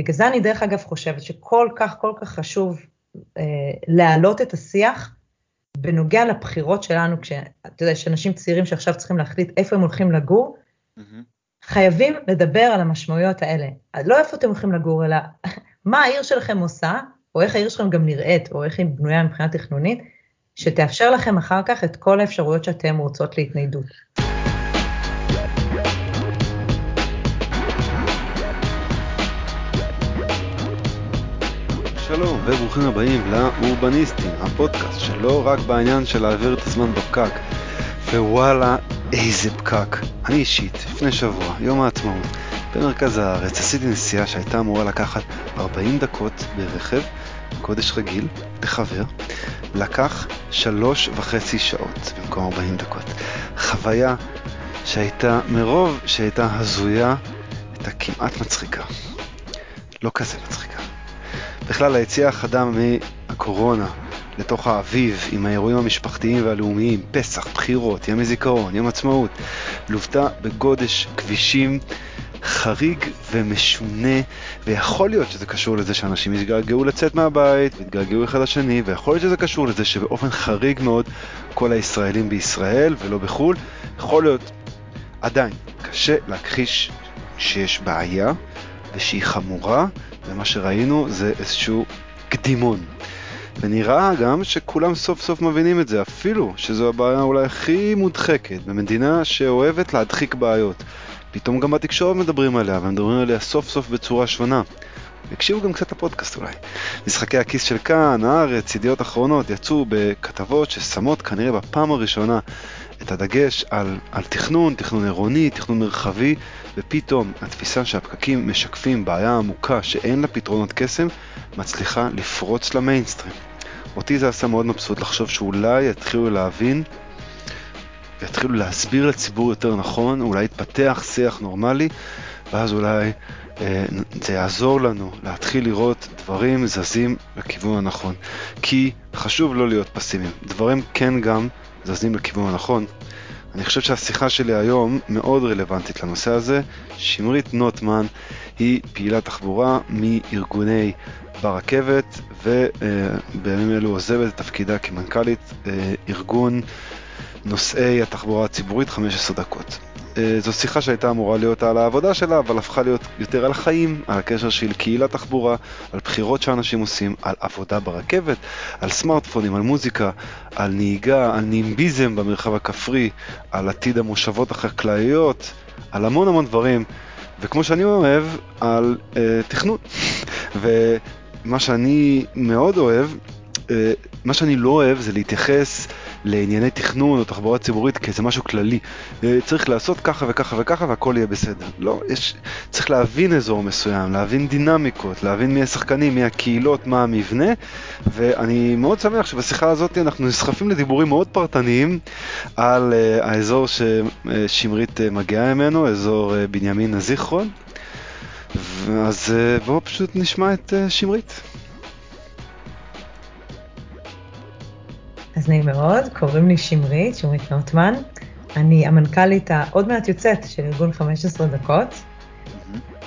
בגלל זה אני דרך אגב חושבת שכל כך כל כך חשוב אה, להעלות את השיח בנוגע לבחירות שלנו, כשאתה יודע, יש אנשים צעירים שעכשיו צריכים להחליט איפה הם הולכים לגור, mm-hmm. חייבים לדבר על המשמעויות האלה. לא איפה אתם הולכים לגור, אלא מה העיר שלכם עושה, או איך העיר שלכם גם נראית, או איך היא בנויה מבחינה תכנונית, שתאפשר לכם אחר כך את כל האפשרויות שאתם רוצות להתניידות. שלום וברוכים הבאים לאורבניסטים, הפודקאסט שלא רק בעניין של להעביר את הזמן בפקק, ווואלה איזה פקק. אני אישית, לפני שבוע, יום העצמאות, במרכז הארץ עשיתי נסיעה שהייתה אמורה לקחת 40 דקות ברכב, קודש רגיל, לחבר, לקח שלוש וחצי שעות במקום 40 דקות. חוויה שהייתה, מרוב שהייתה הזויה, הייתה כמעט מצחיקה. לא כזה מצחיקה. בכלל היציאה החדה מהקורונה לתוך האביב עם האירועים המשפחתיים והלאומיים, פסח, בחירות, ימי זיכרון, יום עצמאות, לוותה בגודש כבישים חריג ומשונה, ויכול להיות שזה קשור לזה שאנשים יתגעגעו לצאת מהבית, ויתגעגעו אחד לשני, ויכול להיות שזה קשור לזה שבאופן חריג מאוד כל הישראלים בישראל ולא בחו"ל, יכול להיות עדיין קשה להכחיש שיש בעיה ושהיא חמורה, ומה שראינו זה איזשהו קדימון. ונראה גם שכולם סוף סוף מבינים את זה, אפילו שזו הבעיה אולי הכי מודחקת במדינה שאוהבת להדחיק בעיות. פתאום גם בתקשורת מדברים עליה, ומדברים עליה סוף סוף בצורה שונה. הקשיבו גם קצת לפודקאסט אולי. משחקי הכיס של כאן, הארץ, ידיעות אחרונות, יצאו בכתבות ששמות כנראה בפעם הראשונה את הדגש על, על תכנון, תכנון עירוני, תכנון מרחבי, ופתאום התפיסה שהפקקים משקפים בעיה עמוקה שאין לה פתרונות קסם, מצליחה לפרוץ למיינסטרים. אותי זה עשה מאוד מבסוט לחשוב שאולי יתחילו להבין ויתחילו להסביר לציבור יותר נכון, אולי יתפתח שיח נורמלי, ואז אולי אה, זה יעזור לנו להתחיל לראות דברים זזים לכיוון הנכון. כי חשוב לא להיות פסימיים, דברים כן גם זזים לכיוון הנכון. אני חושב שהשיחה שלי היום מאוד רלוונטית לנושא הזה. שמרית נוטמן היא פעילת תחבורה מארגוני ברכבת, ובימים אלו עוזבת את תפקידה כמנכ"לית אה, ארגון נוסעי התחבורה הציבורית 15 דקות. אה, זו שיחה שהייתה אמורה להיות על העבודה שלה, אבל הפכה להיות יותר על החיים, על הקשר של קהילת תחבורה, על בחירות שאנשים עושים, על עבודה ברכבת, על סמארטפונים, על מוזיקה, על נהיגה, על נימביזם במרחב הכפרי, על עתיד המושבות החקלאיות, על המון המון דברים, וכמו שאני אוהב, על אה, תכנון. ומה שאני מאוד אוהב, אה, מה שאני לא אוהב זה להתייחס לענייני תכנון או תחבורה ציבורית כאיזה משהו כללי. אה, צריך לעשות ככה וככה וככה והכל יהיה בסדר. לא, יש, צריך להבין אזור מסוים, להבין דינמיקות, להבין מי השחקנים, מי הקהילות, מה המבנה, ואני מאוד שמח שבשיחה הזאת אנחנו נסחפים לדיבורים מאוד פרטניים על uh, האזור ששמרית uh, מגיעה ממנו, אזור uh, בנימין הזיכרון. אז בואו פשוט נשמע את שמרית. אז נעים מאוד, קוראים לי שמרית, שמרית נוטמן. אני המנכ"לית העוד מעט יוצאת של ארגון 15 דקות.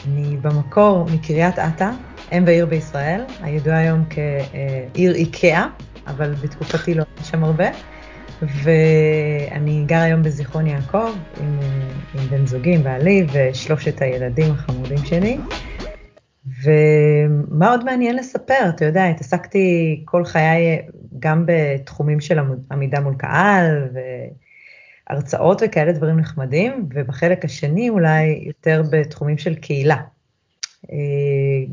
אני במקור מקריית אתא, אם ועיר בישראל, הידועה היום כעיר איקאה, אבל בתקופתי לא היה שם הרבה. ואני גר היום בזיכרון יעקב עם, עם בן זוגי, עם בעלי ושלושת הילדים החמודים שלי. ומה עוד מעניין לספר? אתה יודע, התעסקתי כל חיי גם בתחומים של עמידה מול קהל והרצאות וכאלה דברים נחמדים, ובחלק השני אולי יותר בתחומים של קהילה. אה,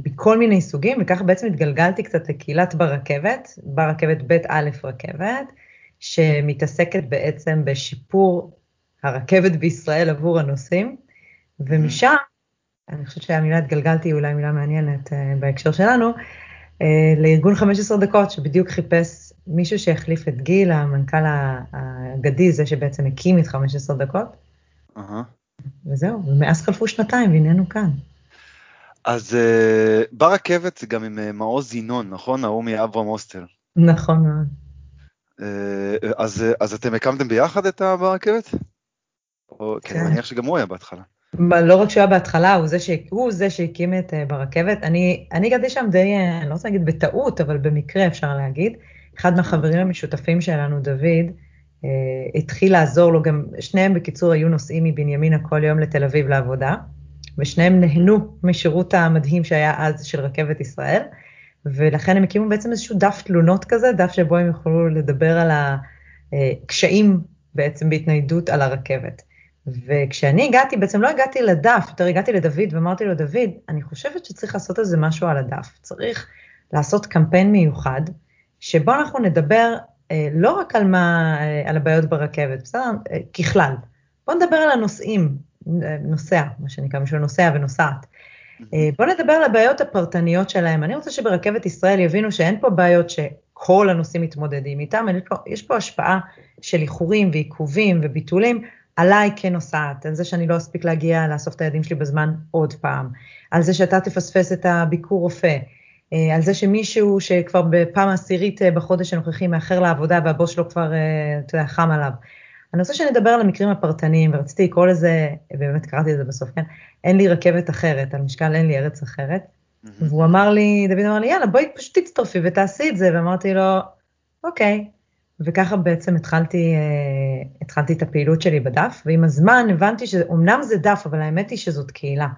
בכל מיני סוגים, וככה בעצם התגלגלתי קצת לקהילת ברכבת, ברכבת בית א' רכבת, שמתעסקת בעצם בשיפור הרכבת בישראל עבור הנוסעים, ומשם אני חושבת שהמילה התגלגלתי היא אולי מילה מעניינת uh, בהקשר שלנו, uh, לארגון 15 דקות, שבדיוק חיפש מישהו שהחליף את גיל, המנכ"ל האגדי, זה שבעצם הקים את 15 דקות. Uh-huh. וזהו, ומאז חלפו שנתיים והננו כאן. אז uh, ברכבת זה גם עם uh, מעוז ינון, נכון? ההוא מאברהם הוסטל. נכון מאוד. Uh, אז, uh, אז אתם הקמתם ביחד את הברכבת? או, כן. כי אני מניח שגם הוא היה בהתחלה. לא רק שהוא היה בהתחלה, הוא זה, ש... הוא זה שהקים את ברכבת. אני, אני הגעתי שם די, אני לא רוצה להגיד בטעות, אבל במקרה אפשר להגיד. אחד מהחברים המשותפים שלנו, דוד, uh, התחיל לעזור לו, גם שניהם בקיצור היו נוסעים מבנימינה כל יום לתל אביב לעבודה, ושניהם נהנו משירות המדהים שהיה אז של רכבת ישראל, ולכן הם הקימו בעצם איזשהו דף תלונות כזה, דף שבו הם יכולו לדבר על הקשיים בעצם בהתניידות על הרכבת. וכשאני הגעתי, בעצם לא הגעתי לדף, יותר הגעתי לדוד ואמרתי לו, דוד, אני חושבת שצריך לעשות איזה משהו על הדף. צריך לעשות קמפיין מיוחד, שבו אנחנו נדבר אה, לא רק על, מה, אה, על הבעיות ברכבת, בסדר? אה, ככלל. בואו נדבר על הנוסעים, נוסע, מה שנקרא, משהו נוסע ונוסעת. בואו נדבר על הבעיות הפרטניות שלהם. אני רוצה שברכבת ישראל יבינו שאין פה בעיות שכל הנוסעים מתמודדים איתם, יש פה, יש פה השפעה של איחורים ועיכובים וביטולים עליי כנוסעת, על זה שאני לא אספיק להגיע לאסוף את הילדים שלי בזמן עוד פעם, על זה שאתה תפספס את הביקור רופא, על זה שמישהו שכבר בפעם העשירית אה, בחודש הנוכחי מאחר לעבודה והבוס שלו כבר, אה, אתה יודע, חם עליו. אני רוצה שנדבר על המקרים הפרטניים, ורציתי לקרוא לזה, באמת קראתי את זה בסוף, כן? אין לי רכבת אחרת, על משקל אין לי ארץ אחרת. Mm-hmm. והוא אמר לי, דוד אמר לי, יאללה, בואי פשוט תצטרפי ותעשי את זה, ואמרתי לו, אוקיי. וככה בעצם התחלתי, uh, התחלתי את הפעילות שלי בדף, ועם הזמן הבנתי שאומנם זה דף, אבל האמת היא שזאת קהילה.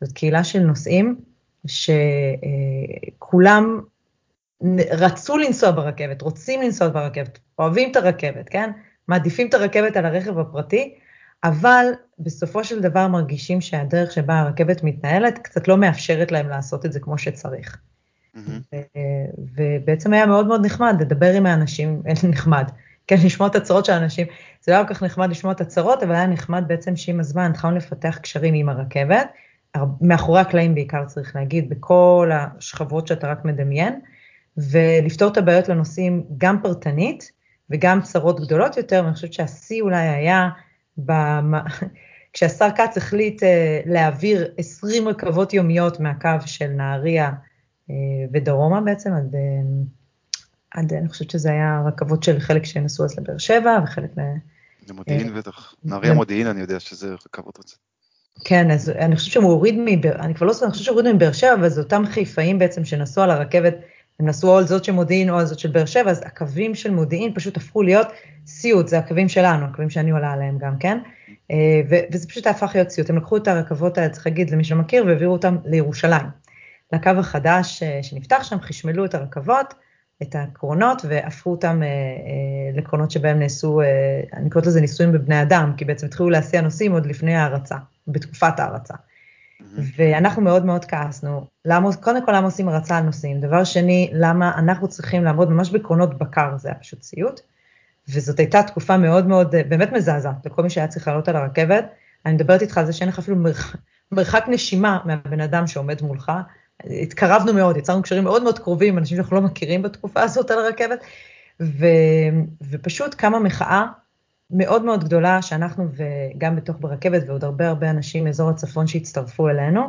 זאת קהילה של נוסעים שכולם רצו לנסוע ברכבת, רוצים לנסוע ברכבת, אוהבים את הרכבת, כן? מעדיפים את הרכבת על הרכב הפרטי, אבל בסופו של דבר מרגישים שהדרך שבה הרכבת מתנהלת קצת לא מאפשרת להם לעשות את זה כמו שצריך. Mm-hmm. ובעצם היה מאוד מאוד נחמד לדבר עם האנשים, נחמד, כן, לשמוע את הצרות של האנשים. זה לא היה כל כך נחמד לשמוע את הצרות, אבל היה נחמד בעצם שעם הזמן התחלנו לפתח קשרים עם הרכבת, מאחורי הקלעים בעיקר צריך להגיד, בכל השכבות שאתה רק מדמיין, ולפתור את הבעיות לנושאים גם פרטנית וגם צרות גדולות יותר, ואני חושבת שהשיא אולי היה, במ... כשהשר כץ החליט uh, להעביר 20 רכבות יומיות מהקו של נהריה אה, ודרומה בעצם, עד, אה, עד, אני חושבת שזה היה רכבות של חלק שנסעו אז לבאר שבע וחלק ל... למודיעין אה, בטח, נהריה מודיעין אני יודע שזה רכבות רצות. כן, אז אני חושבת שהוא הוריד מבאר, אני כבר לא זוכרת, אני חושבת שהוא הוריד מבאר שבע, אבל זה אותם חיפאים בעצם שנסעו על הרכבת, הם נסעו או על זאת של מודיעין או על זאת של באר שבע, אז הקווים של מודיעין פשוט הפכו להיות סיוט, זה הקווים שלנו, הקווים שאני עולה עליהם גם, כן? וזה פשוט הפך להיות סיוט, הם לקחו את הרכבות האלה, צריך להגיד למי שלא מכיר, והעבירו אותם לירושלים. לקו החדש אה, שנפתח שם, חשמלו את הרכבות, את הקרונות, והפכו אותם אה, אה, לקרונות שבהם נעשו, אני קוראת לזה ניסויים בבני אדם, כי בעצם התחילו להסיע נוסעים עוד לפני ההרצה, בתקופת ההרצה. ואנחנו מאוד מאוד כעסנו, למה, קודם כל למה עושים הרצה על נוסעים, דבר שני, למה אנחנו צריכים לעמוד ממש בקרונות בקר, זה היה פשוט סיוט, וזאת הייתה תקופה מאוד מאוד, באמת מזעזעת לכל מי שהיה צריך לעלות על הרכבת, אני מדברת איתך על זה שאין לך אפילו מרחק, מרחק נשימה מהבן אדם שעומד מולך, התקרבנו מאוד, יצרנו קשרים מאוד מאוד קרובים אנשים שאנחנו לא מכירים בתקופה הזאת על הרכבת, ו, ופשוט קמה מחאה מאוד מאוד גדולה שאנחנו וגם בתוך ברכבת ועוד הרבה הרבה אנשים מאזור הצפון שהצטרפו אלינו,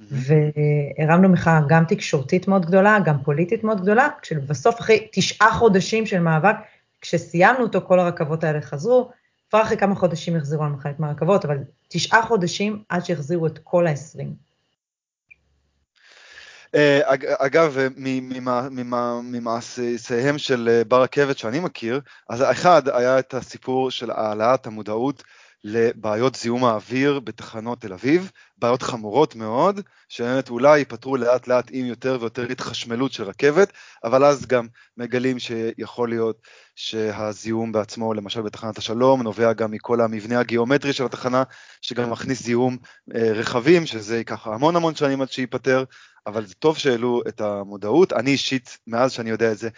והרמנו מחאה גם תקשורתית מאוד גדולה, גם פוליטית מאוד גדולה, כשבסוף אחרי תשעה חודשים של מאבק, כשסיימנו אותו כל הרכבות האלה חזרו, כבר אחרי כמה חודשים החזירו לנו חלק מהרכבות, אבל תשעה חודשים עד שהחזירו את כל ה-20. אה, אגב, ממעשיהם של אה, בר רכבת שאני מכיר, אז אחד היה את הסיפור של העלאת המודעות לבעיות זיהום האוויר בתחנות תל אביב, בעיות חמורות מאוד, שבאמת אולי ייפתרו לאט לאט עם יותר ויותר התחשמלות של רכבת, אבל אז גם מגלים שיכול להיות שהזיהום בעצמו, למשל בתחנת השלום, נובע גם מכל המבנה הגיאומטרי של התחנה, שגם מכניס זיהום אה, רכבים, שזה ייקח המון המון שנים עד שייפתר, אבל זה טוב שהעלו את המודעות. אני אישית, מאז שאני יודע את זה,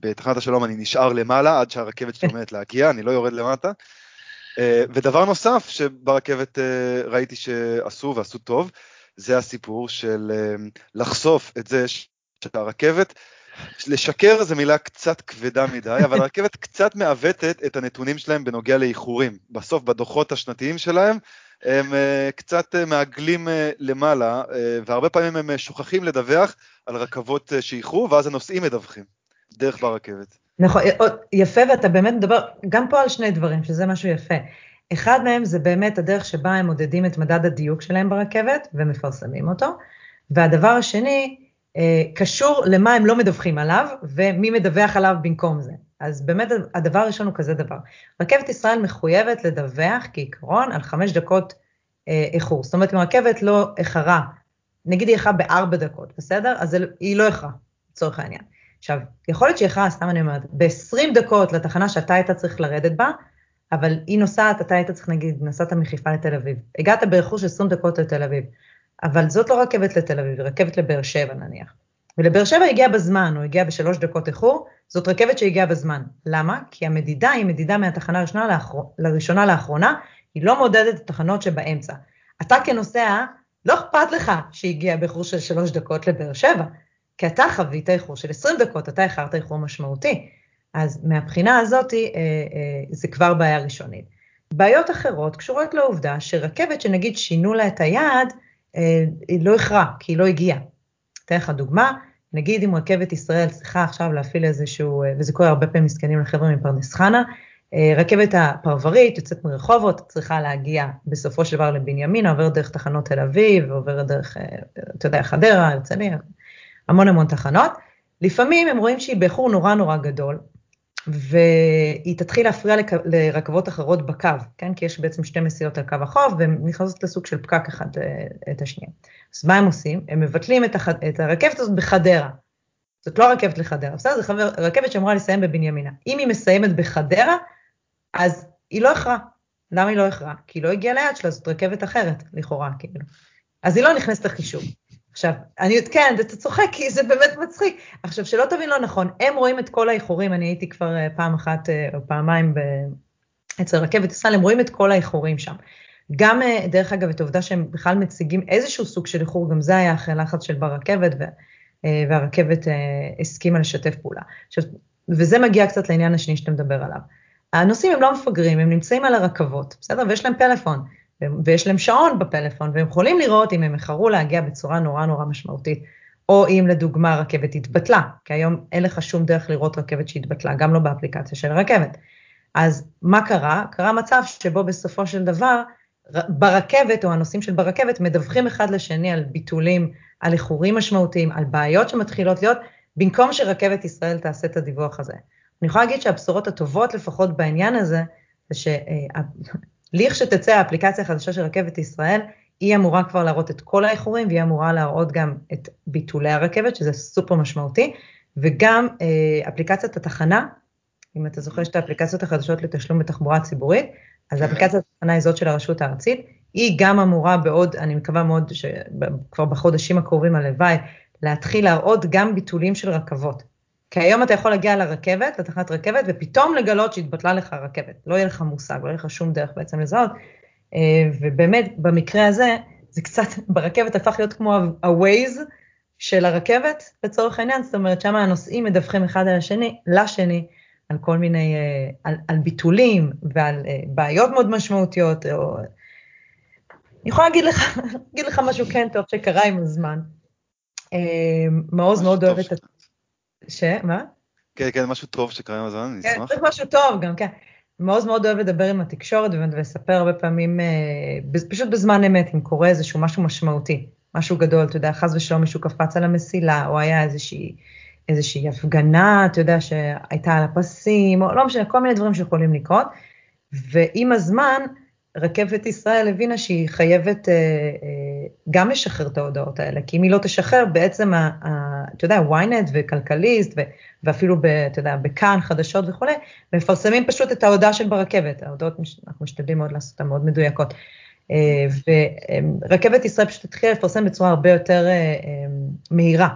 בתחנת השלום אני נשאר למעלה עד שהרכבת שלי עומדת להגיע, אני לא יורד למטה. אה, ודבר נוסף שברכבת אה, ראיתי שעשו ועשו טוב, זה הסיפור של אה, לחשוף את זה שהרכבת, לשקר זו מילה קצת כבדה מדי, אבל הרכבת קצת מעוותת את הנתונים שלהם בנוגע לאיחורים. בסוף, בדוחות השנתיים שלהם, הם קצת מעגלים למעלה, והרבה פעמים הם שוכחים לדווח על רכבות שאיחרו, ואז הנוסעים מדווחים דרך ברכבת. נכון, יפה, ואתה באמת מדבר גם פה על שני דברים, שזה משהו יפה. אחד מהם זה באמת הדרך שבה הם מודדים את מדד הדיוק שלהם ברכבת ומפרסמים אותו, והדבר השני אה, קשור למה הם לא מדווחים עליו ומי מדווח עליו במקום זה. אז באמת הדבר הראשון הוא כזה דבר. רכבת ישראל מחויבת לדווח כעיקרון על חמש דקות אה, איחור. זאת אומרת, אם הרכבת לא איחרה, נגיד היא איחרה בארבע דקות, בסדר? אז היא לא איחרה, לצורך העניין. עכשיו, יכול להיות שהיא איחרה, סתם אני אומרת, ב-20 דקות לתחנה שאתה היית צריך לרדת בה, אבל היא נוסעת, אתה היית צריך נגיד, נסעת מחיפה לתל אביב. הגעת באיחור של 20 דקות לתל אביב, אבל זאת לא רכבת לתל אביב, רכבת לבאר שבע נניח. ולבאר שבע הגיע בזמן, הוא הגיע בשלוש דקות איחור, זאת רכבת שהגיעה בזמן. למה? כי המדידה היא מדידה מהתחנה הראשונה לאחר... לראשונה לאחרונה, היא לא מודדת את התחנות שבאמצע. אתה כנוסע, לא אכפת לך שהגיע באיחור של שלוש דקות לבאר שבע, כי אתה חווית איחור של 20 דקות, אתה איחרת איחור משמעותי. אז מהבחינה הזאת אה, אה, זה כבר בעיה ראשונית. בעיות אחרות קשורות לעובדה שרכבת שנגיד שינו לה את היעד, היא לא איחרה, כי היא לא הגיעה. אתן לך דוגמה, נגיד אם רכבת ישראל צריכה עכשיו להפעיל איזשהו, אה, וזה קורה הרבה פעמים מסכנים לחבר'ה מפרדס חנה, אה, רכבת הפרברית יוצאת מרחובות, צריכה להגיע בסופו של דבר לבנימינה, עוברת דרך תחנות תל אביב, עוברת דרך, אה, אתה יודע, חדרה, הרצליה, המון המון תחנות. לפעמים הם רואים שהיא באיחור נורא נורא גדול, והיא תתחיל להפריע לק... לרכבות אחרות בקו, כן? כי יש בעצם שתי מסיעות על קו החוף, והן נכנסות לסוג של פקק אחד את השנייה. אז מה הם עושים? הם מבטלים את, הח... את הרכבת הזאת בחדרה. זאת לא רכבת לחדרה, בסדר? זו חבר... רכבת שאמורה לסיים בבנימינה. אם היא מסיימת בחדרה, אז היא לא איחרה. למה היא לא איחרה? כי היא לא הגיעה ליד שלה, זאת רכבת אחרת, לכאורה, כאילו. אז היא לא נכנסת לחישוב. עכשיו, אני, כן, אתה צוחק, כי זה באמת מצחיק. עכשיו, שלא תבין לא נכון, הם רואים את כל האיחורים, אני הייתי כבר אה, פעם אחת אה, או פעמיים ב... אצל רכבת ישראל, הם רואים את כל האיחורים שם. גם, אה, דרך אגב, את העובדה שהם בכלל מציגים איזשהו סוג של איחור, גם זה היה אחרי לחץ של ברכבת, ו... והרכבת הסכימה לשתף פעולה. עכשיו, וזה מגיע קצת לעניין השני שאתה מדבר עליו. הנוסעים הם לא מפגרים, הם נמצאים על הרכבות, בסדר? ויש להם פלאפון, ויש להם שעון בפלאפון, והם יכולים לראות אם הם איחרו להגיע בצורה נורא נורא משמעותית, או אם לדוגמה רכבת התבטלה, כי היום אין לך שום דרך לראות רכבת שהתבטלה, גם לא באפליקציה של רכבת. אז מה קרה? קרה מצב שבו בסופו של דבר, ברכבת, או הנוסעים של ברכבת, מדווחים אחד לשני על ביטולים, על איחורים משמעותיים, על בעיות שמתחילות להיות, במקום שרכבת ישראל תעשה את הדיווח הזה. אני יכולה להגיד שהבשורות הטובות לפחות בעניין הזה, זה שלכשתצא האפליקציה החדשה של רכבת ישראל, היא אמורה כבר להראות את כל האיחורים, והיא אמורה להראות גם את ביטולי הרכבת, שזה סופר משמעותי, וגם אה, אפליקציית התחנה, אם אתה זוכר שאת האפליקציות החדשות לתשלום בתחבורה ציבורית, אז אפליקציית התחנה היא זאת של הרשות הארצית, היא גם אמורה בעוד, אני מקווה מאוד שכבר בחודשים הקרובים הלוואי, להתחיל להראות גם ביטולים של רכבות. כי היום אתה יכול להגיע לרכבת, לתחנת רכבת, ופתאום לגלות שהתבטלה לך הרכבת. לא יהיה לך מושג, לא יהיה לך שום דרך בעצם לזהות. אה, ובאמת, במקרה הזה, זה קצת, ברכבת הפך להיות כמו ה-Waze של הרכבת, לצורך העניין, זאת אומרת, שם הנוסעים מדווחים אחד על השני, לשני, על כל מיני, אה, על, על ביטולים ועל אה, בעיות מאוד משמעותיות, או... אני יכולה להגיד לך, להגיד לך משהו כן טוב שקרה עם הזמן. מעוז מאוד אוהב את... ש... מה? כן, כן, משהו טוב שקרה עם הזמן, אני כן, אשמח. כן, משהו טוב גם, כן. מעוז מאוד אוהב לדבר עם התקשורת ולספר הרבה פעמים, אה, פשוט בזמן אמת, אם קורה איזשהו משהו משמעותי, משהו גדול, אתה יודע, חס ושלום מישהו קפץ על המסילה, או היה איזושהי, איזושהי הפגנה, אתה יודע, שהייתה על הפסים, או לא משנה, כל מיני דברים שיכולים לקרות, ועם הזמן, רכבת ישראל הבינה שהיא חייבת אה, אה, גם לשחרר את ההודעות האלה, כי אם היא לא תשחרר, בעצם, ה, ה, אתה יודע, ynet וכלכליסט, ו, ואפילו, ב, אתה יודע, בכאן, חדשות וכולי, מפרסמים פשוט את ההודעה של ברכבת, ההודעות, אנחנו משתדלים מאוד לעשות אותן מאוד מדויקות. אה, ורכבת ישראל פשוט התחילה לפרסם בצורה הרבה יותר אה, אה, מהירה,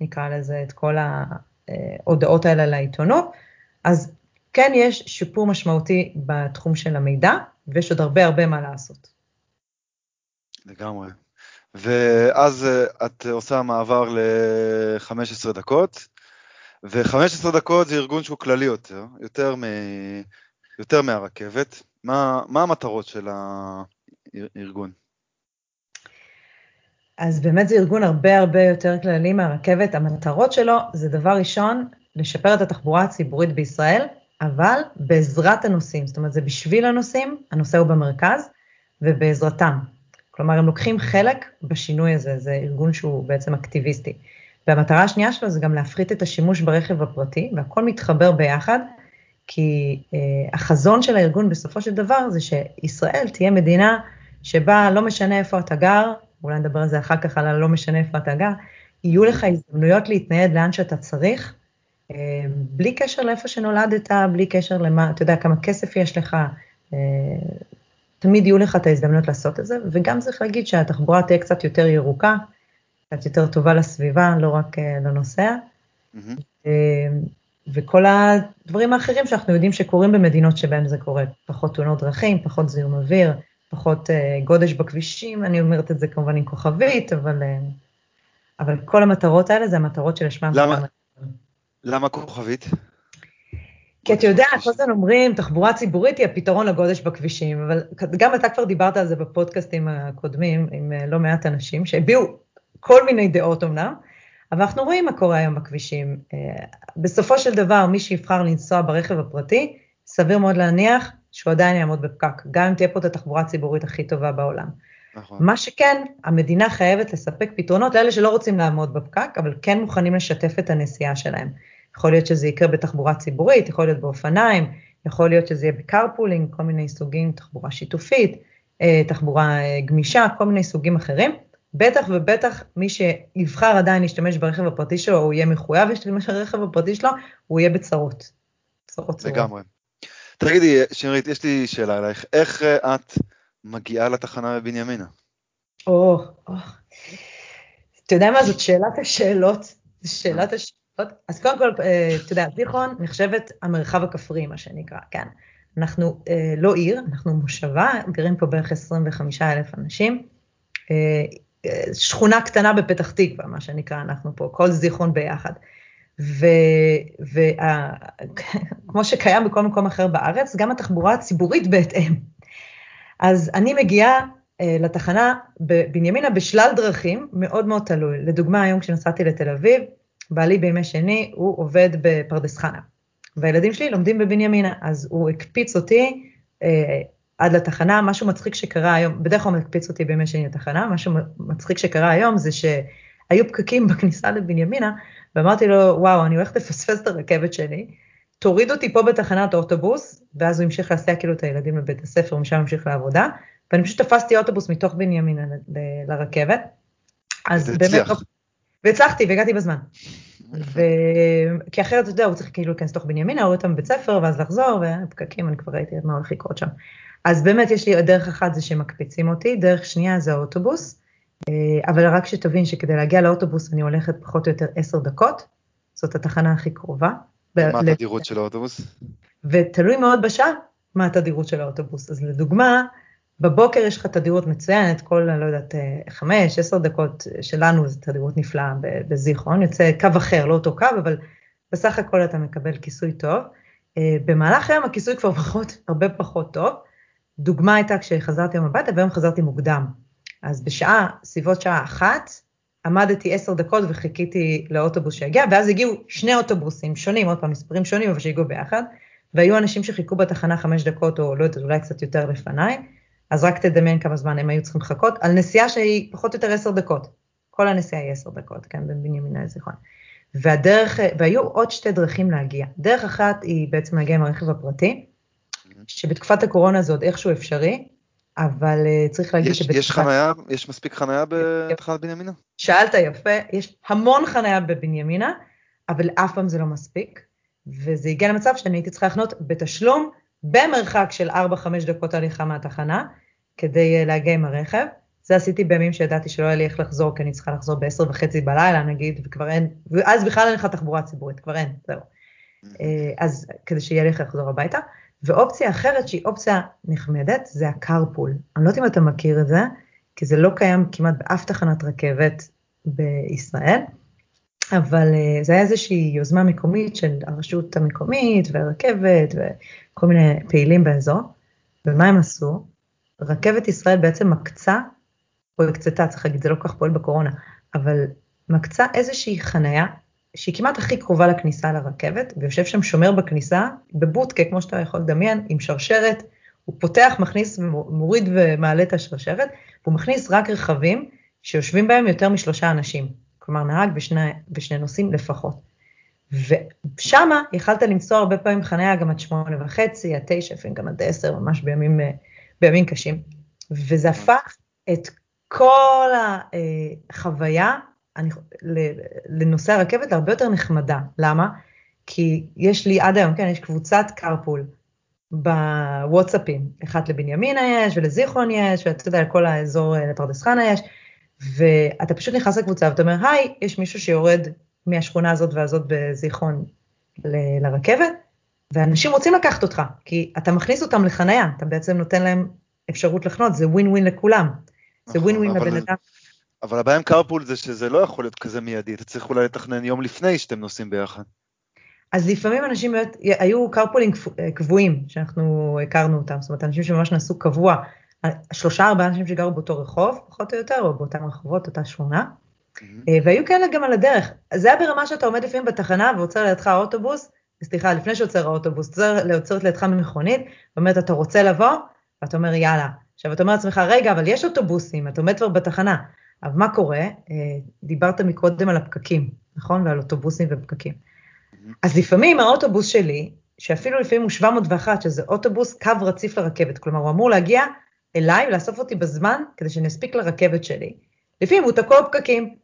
נקרא לזה, את כל ההודעות האלה לעיתונות. אז כן יש שיפור משמעותי בתחום של המידע, ויש עוד הרבה הרבה מה לעשות. לגמרי. ואז אה, את עושה מעבר ל-15 דקות, ו-15 דקות זה ארגון שהוא כללי יותר, יותר, מ... יותר מהרכבת. מה, מה המטרות של הארגון? אז באמת זה ארגון הרבה הרבה יותר כללי מהרכבת. המטרות שלו זה דבר ראשון, לשפר את התחבורה הציבורית בישראל, אבל בעזרת הנוסעים, זאת אומרת זה בשביל הנוסעים, הנוסע הוא במרכז, ובעזרתם. כלומר, הם לוקחים חלק בשינוי הזה, זה ארגון שהוא בעצם אקטיביסטי. והמטרה השנייה שלו זה גם להפחית את השימוש ברכב הפרטי, והכל מתחבר ביחד, כי אה, החזון של הארגון בסופו של דבר זה שישראל תהיה מדינה שבה לא משנה איפה אתה גר, אולי נדבר על זה אחר כך, על הלא משנה איפה אתה גר, יהיו לך הזדמנויות להתנייד לאן שאתה צריך, בלי קשר לאיפה שנולדת, בלי קשר למה, אתה יודע, כמה כסף יש לך, אה, תמיד יהיו לך את ההזדמנות לעשות את זה, וגם צריך להגיד שהתחבורה תהיה קצת יותר ירוקה, קצת יותר טובה לסביבה, לא רק אה, לנוסע. Mm-hmm. וכל הדברים האחרים שאנחנו יודעים שקורים במדינות שבהן זה קורה, פחות תאונות דרכים, פחות זיהום אוויר, פחות גודש בכבישים, אני אומרת את זה כמובן עם כוכבית, אבל, אבל כל המטרות האלה זה המטרות שלשמן. למה, למה כוכבית? כי אתה יודע, כל הזמן אומרים, תחבורה ציבורית היא הפתרון לגודש בכבישים, אבל גם אתה כבר דיברת על זה בפודקאסטים הקודמים עם אה, לא מעט אנשים שהביעו כל מיני דעות אמנם, אבל אנחנו רואים מה קורה היום בכבישים. אה, בסופו של דבר, מי שיבחר לנסוע ברכב הפרטי, סביר מאוד להניח שהוא עדיין יעמוד בפקק, גם אם תהיה פה את התחבורה הציבורית הכי טובה בעולם. נכון. מה שכן, המדינה חייבת לספק פתרונות לאלה שלא רוצים לעמוד בפקק, אבל כן מוכנים לשתף את הנסיעה שלהם. יכול להיות שזה יקרה בתחבורה ציבורית, יכול להיות באופניים, יכול להיות שזה יהיה ב carpooling, כל מיני סוגים, תחבורה שיתופית, אה, תחבורה אה, גמישה, כל מיני סוגים אחרים. בטח ובטח מי שיבחר עדיין להשתמש ברכב הפרטי שלו, הוא יהיה מחויב להשתמש ברכב הפרטי שלו, הוא יהיה בצרות. צרות צרות. לגמרי. תגידי, שמרית, יש לי שאלה אלייך, איך אה, את מגיעה לתחנה בבנימינה? או, או. אתה יודע מה, זאת שאלת השאלות, שאלת השאלות. אז קודם כל, אה, אתה יודע, זיכרון נחשבת המרחב הכפרי, מה שנקרא, כן. אנחנו אה, לא עיר, אנחנו מושבה, גרים פה בערך 25 אלף אנשים. אה, שכונה קטנה בפתח תקווה, מה שנקרא, אנחנו פה, כל זיכרון ביחד. וכמו שקיים בכל מקום אחר בארץ, גם התחבורה הציבורית בהתאם. אז אני מגיעה לתחנה בבנימינה בשלל דרכים, מאוד מאוד תלוי. לדוגמה, היום כשנסעתי לתל אביב, בעלי בימי שני, הוא עובד בפרדס חנה, והילדים שלי לומדים בבנימינה, אז הוא הקפיץ אותי אה, עד לתחנה, משהו מצחיק שקרה היום, בדרך כלל הוא מקפיץ אותי בימי שני לתחנה, משהו מצחיק שקרה היום זה שהיו פקקים בכניסה לבנימינה, ואמרתי לו, וואו, אני הולכת לפספס את הרכבת שלי, תוריד אותי פה בתחנת האוטובוס, ואז הוא המשיך להסיע כאילו את הילדים לבית הספר, ומשם המשיך לעבודה, ואני פשוט תפסתי אוטובוס מתוך בנימינה לרכבת. אז באמת, והצלחתי והגעתי בזמן. ו... כי אחרת, אתה יודע, הוא צריך כאילו להיכנס לתוך בנימינה, להוריד אותם בבית ספר, ואז לחזור, ופקקים, אני כבר ראיתי מה הולך לקרות שם. אז באמת יש לי דרך אחת זה שמקפיצים אותי, דרך שנייה זה האוטובוס, אה, אבל רק שתבין שכדי להגיע לאוטובוס אני הולכת פחות או יותר עשר דקות, זאת התחנה הכי קרובה. מה התדירות של האוטובוס? ותלוי מאוד בשעה מה התדירות של האוטובוס. אז לדוגמה, בבוקר יש לך תדירות מצוינת, כל, אני לא יודעת, חמש, עשר דקות שלנו זו תדירות נפלאה בזיכרון, יוצא קו אחר, לא אותו קו, אבל בסך הכל אתה מקבל כיסוי טוב. אה, במהלך היום הכיסוי כבר פחות, הרבה פחות טוב. דוגמה הייתה כשחזרתי היום הביתה, והיום חזרתי מוקדם. אז בשעה, סביבות שעה אחת, עמדתי עשר דקות וחיכיתי לאוטובוס שהגיע, ואז הגיעו שני אוטובוסים שונים, עוד פעם, מספרים שונים, אבל שהגיעו ביחד, והיו אנשים שחיכו בתחנה חמש דקות, או לא יודעת, אולי קצת יותר לפניי, אז רק תדמיין כמה זמן הם היו צריכים לחכות, על נסיעה שהיא פחות או יותר עשר דקות. כל הנסיעה היא עשר דקות, כן, בין בנימינה לזיכרון. והדרך, והיו עוד שתי דרכים להגיע. דרך אחת היא בעצם להגיע עם הרכב הפרטי, שבתקופת הקורונה זה עוד איכשהו אפשרי, אבל uh, צריך להגיד יש, שבתקופת... יש חניה, יש מספיק חניה בתחנת בנימינה? שאלת יפה, יש המון חניה בבנימינה, אבל אף פעם זה לא מספיק, וזה הגיע למצב שאני הייתי צריכה לחנות בתשלום במרחק של 4-5 דקות הליכה מהתחנה, כדי אה, להגיע עם הרכב. זה עשיתי בימים שידעתי שלא היה לי איך לחזור, כי אני צריכה לחזור ב-10 וחצי בלילה נגיד, וכבר אין, ואז בכלל אין לך תחבורה ציבורית, כבר אין, זהו. אה, אז כדי שיהיה לי איך לחזור הביתה. ואופציה אחרת שהיא אופציה נחמדת, זה הקרפול. אני לא יודעת אם אתה מכיר את זה, כי זה לא קיים כמעט באף תחנת רכבת בישראל, אבל אה, זה היה איזושהי יוזמה מקומית של הרשות המקומית והרכבת וכל מיני פעילים באזור, ומה הם עשו? רכבת ישראל בעצם מקצה, או הקצתה, צריך להגיד, זה לא כל כך פועל בקורונה, אבל מקצה איזושהי חניה שהיא כמעט הכי קרובה לכניסה לרכבת, ויושב שם שומר בכניסה, בבוטקה, כמו שאתה יכול לדמיין, עם שרשרת, הוא פותח, מכניס, מוריד ומעלה את השרשרת, והוא מכניס רק רכבים שיושבים בהם יותר משלושה אנשים, כלומר נהג ושני, ושני נוסעים לפחות. ושמה יכלת לנסוע הרבה פעמים חניה גם עד שמונה וחצי, עד תשע, לפעמים גם עד עשר, ממש בימים, בימים קשים. וזה הפך את כל החוויה אני, לנושא הרכבת להרבה יותר נחמדה. למה? כי יש לי עד היום, כן, יש קבוצת קרפול בוואטסאפים, אחת לבנימינה יש ולזיכרון יש, ואתה יודע, לכל האזור אה, לפרדס חנה יש, ואתה פשוט נכנס לקבוצה ואתה אומר, היי, יש מישהו שיורד מהשכונה הזאת והזאת בזיכרון ל- לרכבת, ואנשים רוצים לקחת אותך, כי אתה מכניס אותם לחניה, אתה בעצם נותן להם אפשרות לחנות, זה ווין ווין לכולם. זה ווין ווין לבן אדם. אבל הבעיה עם קרפול זה שזה לא יכול להיות כזה מיידי, אתה צריך אולי לתכנן יום לפני שאתם נוסעים ביחד. אז לפעמים אנשים באמת, היו קרפולים קבועים שאנחנו הכרנו אותם, זאת אומרת אנשים שממש נסעו קבוע, שלושה ארבעה אנשים שגרו באותו רחוב, פחות או יותר, או באותם רחובות, אותה שכונה, mm-hmm. והיו כאלה גם על הדרך. זה היה ברמה שאתה עומד לפעמים בתחנה ועוצר לידך האוטובוס, סליחה, לפני שעוצר האוטובוס, עוצרת לידך ממכונית, ואומרת, אתה רוצה לבוא? ואתה אומר, יאללה. עכשיו, אתה אומר לעצמך, רגע, אבל יש אוטובוסים, אתה עומד כבר בתחנה. אבל מה קורה? אה, דיברת מקודם על הפקקים, נכון? ועל אוטובוסים ופקקים. Mm-hmm. אז לפעמים האוטובוס שלי, שאפילו לפעמים הוא 701, שזה אוטובוס קו רציף לרכבת, כלומר, הוא אמור להגיע אליי ולאסוף אותי בזמן, כדי שאני אספיק לרכבת שלי. לפעמים הוא תקוע פקקים.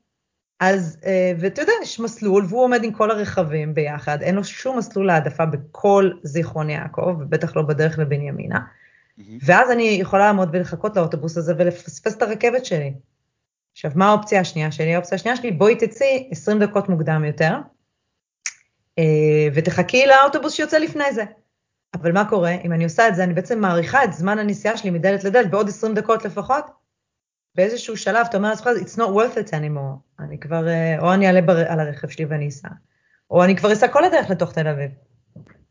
אז, אה, ואתה יודע, יש מסלול, והוא עומד עם כל הרכבים ביחד, אין לו שום מסלול העדפה בכל זיכרון יעקב, ובטח לא בדרך לבנימינה. Mm-hmm. ואז אני יכולה לעמוד ולחכות לאוטובוס הזה ולפספס את הרכבת שלי. עכשיו, מה האופציה השנייה שלי? האופציה השנייה שלי, בואי תצאי 20 דקות מוקדם יותר, אה, ותחכי לאוטובוס שיוצא לפני זה. אבל מה קורה? אם אני עושה את זה, אני בעצם מעריכה את זמן הנסיעה שלי מדלת לדלת בעוד 20 דקות לפחות. באיזשהו שלב אתה אומר לעצמך, it's not worth it anymore. אני כבר, אה, או אני אעלה בר, על הרכב שלי ואני אסע, או אני כבר אסע כל הדרך לתוך תל אביב,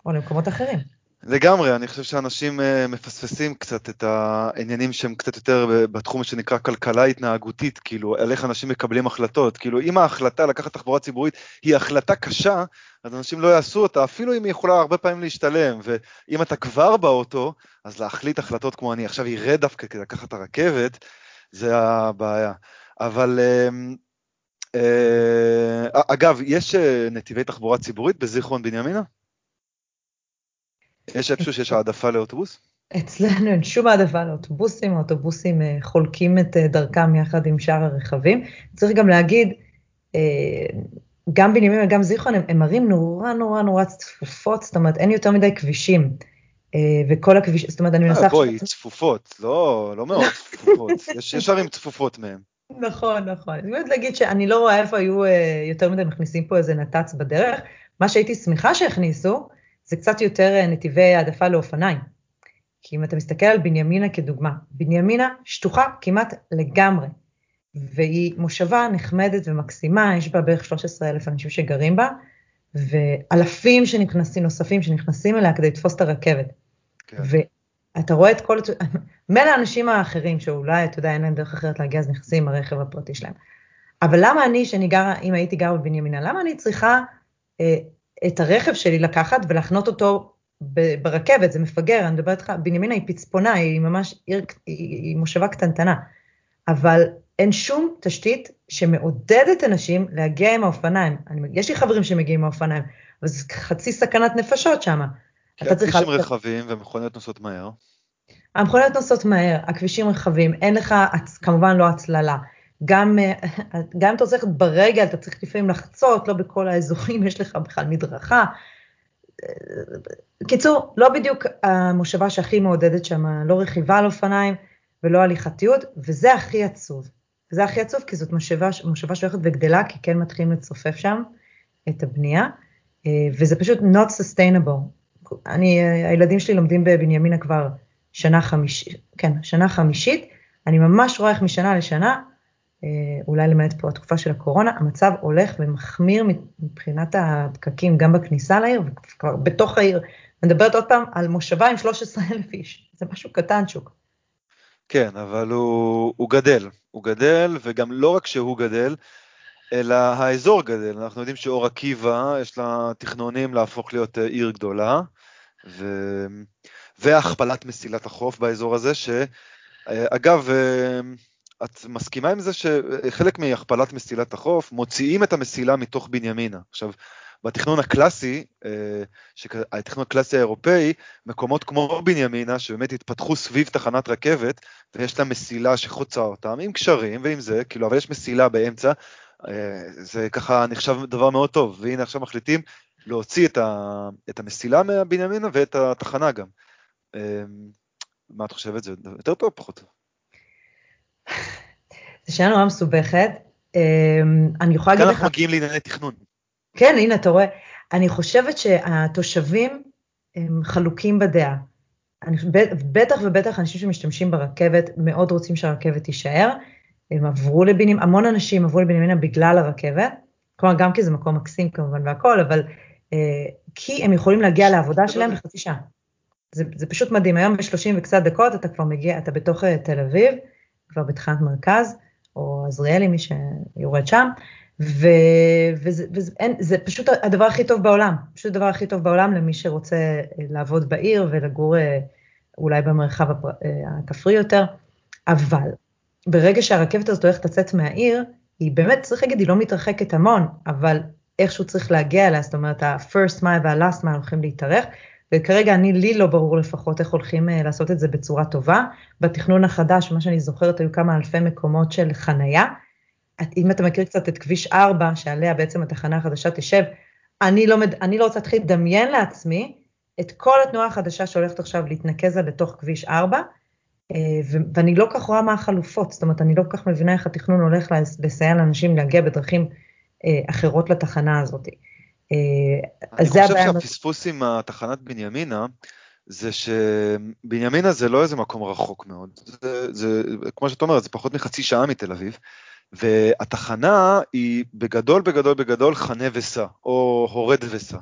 או למקומות אחרים. לגמרי, אני חושב שאנשים uh, מפספסים קצת את העניינים שהם קצת יותר בתחום שנקרא כלכלה התנהגותית, כאילו, על איך אנשים מקבלים החלטות. כאילו, אם ההחלטה לקחת תחבורה ציבורית היא החלטה קשה, אז אנשים לא יעשו אותה, אפילו אם היא יכולה הרבה פעמים להשתלם. ואם אתה כבר באוטו, אז להחליט החלטות כמו אני עכשיו ארד דווקא כדי לקחת את הרכבת, זה הבעיה. אבל... Uh, uh, אגב, יש נתיבי תחבורה ציבורית בזיכרון בנימינה? יש איפשהו שיש העדפה לאוטובוס? אצלנו אין שום העדפה לאוטובוסים, האוטובוסים אה, חולקים את אה, דרכם יחד עם שאר הרכבים. צריך גם להגיד, אה, גם בנימין וגם זיכרון הם ערים נורא נורא נורא צפופות, זאת אומרת אין יותר מדי כבישים. וכל הכביש, זאת אומרת אני מנסה... בואי, צפופות, לא, לא מאוד צפופות, יש ערים צפופות מהם. נכון, נכון. אני אומרת להגיד שאני לא רואה איפה היו יותר מדי מכניסים פה איזה נת"צ בדרך. מה שהייתי שמחה שהכניסו, זה קצת יותר אה, נתיבי העדפה לאופניים. כי אם אתה מסתכל על בנימינה כדוגמה, בנימינה שטוחה כמעט לגמרי, והיא מושבה נחמדת ומקסימה, יש בה בערך 13 אלף אנשים שגרים בה, ואלפים שנכנסים, נוספים שנכנסים אליה כדי לתפוס את הרכבת. כן. ואתה רואה את כל, מילא האנשים האחרים שאולי, אתה יודע, אין להם דרך אחרת להגיע, אז נכנסים עם הרכב הפרטי שלהם. אבל למה אני, שאני גרה, אם הייתי גרה בבנימינה, למה אני צריכה אה, את הרכב שלי לקחת ולהחנות אותו ברכבת, זה מפגר, אני מדברת איתך, בנימינה היא פצפונה, היא ממש עיר, היא, היא מושבה קטנטנה, אבל אין שום תשתית שמעודדת אנשים להגיע עם האופניים. אני, יש לי חברים שמגיעים עם האופניים, אבל זה חצי סכנת נפשות שם. כי הכבישים רחבים ומכוניות נוסעות מהר. המכוניות נוסעות מהר, הכבישים רחבים, אין לך, כמובן לא הצללה. גם, אה, גם אתה ללכת ברגל, אתה צריך לפעמים לחצות, לא בכל האזורים יש לך בכלל מדרכה. קיצור, לא בדיוק המושבה שהכי מעודדת שם, לא רכיבה על אופניים ולא הליכתיות, וזה הכי עצוב. זה הכי עצוב כי זאת מושבה, מושבה שהולכת וגדלה, כי כן מתחילים לצופף שם את הבנייה, אה, וזה פשוט not sustainable. אני, הילדים שלי לומדים בבנימינה כבר שנה חמישית, כן, שנה חמישית, אני ממש רואה איך משנה לשנה אה, אולי למעט פה התקופה של הקורונה, המצב הולך ומחמיר מבחינת הפקקים גם בכניסה לעיר וכבר בתוך העיר. אני מדברת עוד פעם על מושבה עם 13 אלף איש, זה משהו קטן שוק. כן, אבל הוא, הוא גדל, הוא גדל, וגם לא רק שהוא גדל, אלא האזור גדל. אנחנו יודעים שאור עקיבא, יש לה תכנונים להפוך להיות אה, עיר גדולה, ו... והכפלת מסילת החוף באזור הזה, שאגב, אה, את מסכימה עם זה שחלק מהכפלת מסילת החוף, מוציאים את המסילה מתוך בנימינה. עכשיו, בתכנון הקלאסי, אה, התכנון הקלאסי האירופאי, מקומות כמו בנימינה, שבאמת התפתחו סביב תחנת רכבת, ויש לה מסילה שחוצה אותם, עם קשרים ועם זה, כאילו, אבל יש מסילה באמצע, אה, זה ככה נחשב דבר מאוד טוב, והנה עכשיו מחליטים להוציא את, ה, את המסילה מהבנימינה ואת התחנה גם. אה, מה את חושבת? זה יותר טוב או פחות טוב? זו שאלה נורא מסובכת. אני יכולה להגיד לך... כאן אנחנו מגיעים לענייני תכנון. כן, הנה, אתה רואה. אני חושבת שהתושבים הם חלוקים בדעה. אני, בטח ובטח אנשים שמשתמשים ברכבת מאוד רוצים שהרכבת תישאר. הם עברו לבנימין, המון אנשים עברו לבנימינה בגלל הרכבת, כלומר גם כי זה מקום מקסים כמובן והכל, אבל אה, כי הם יכולים להגיע לעבודה שלהם בחצי שעה. זה, זה פשוט מדהים, היום ב-30 וקצת דקות אתה כבר מגיע, אתה בתוך אה, תל אביב, כבר בתחנת מרכז, או עזריאלי, מי שיורד שם, וזה פשוט הדבר הכי טוב בעולם, פשוט הדבר הכי טוב בעולם למי שרוצה אה, לעבוד בעיר ולגור אה, אולי במרחב אה, הכפרי יותר, אבל ברגע שהרכבת הזאת הולכת לצאת מהעיר, היא באמת, צריך להגיד, היא לא מתרחקת המון, אבל איכשהו צריך להגיע אליה, זאת אומרת, ה-first mile וה-last mile הולכים להתארך, וכרגע אני, לי לא ברור לפחות איך הולכים לעשות את זה בצורה טובה. בתכנון החדש, מה שאני זוכרת, היו כמה אלפי מקומות של חנייה, אם אתה מכיר קצת את כביש 4, שעליה בעצם התחנה החדשה תשב, אני לא, אני לא רוצה להתחיל לדמיין לעצמי את כל התנועה החדשה שהולכת עכשיו להתנקז לה לתוך כביש 4, אה, ואני לא כך רואה מה החלופות, זאת אומרת, אני לא כל כך מבינה איך התכנון הולך לסייע לאנשים להגיע בדרכים אה, אחרות לתחנה הזאת. אה, אני חושב שהפספוס עם התחנת בנימינה, זה שבנימינה זה לא איזה מקום רחוק מאוד, זה, זה כמו שאת אומרת, זה פחות מחצי שעה מתל אביב, והתחנה היא בגדול בגדול בגדול חנה וסע, או הורד וסע.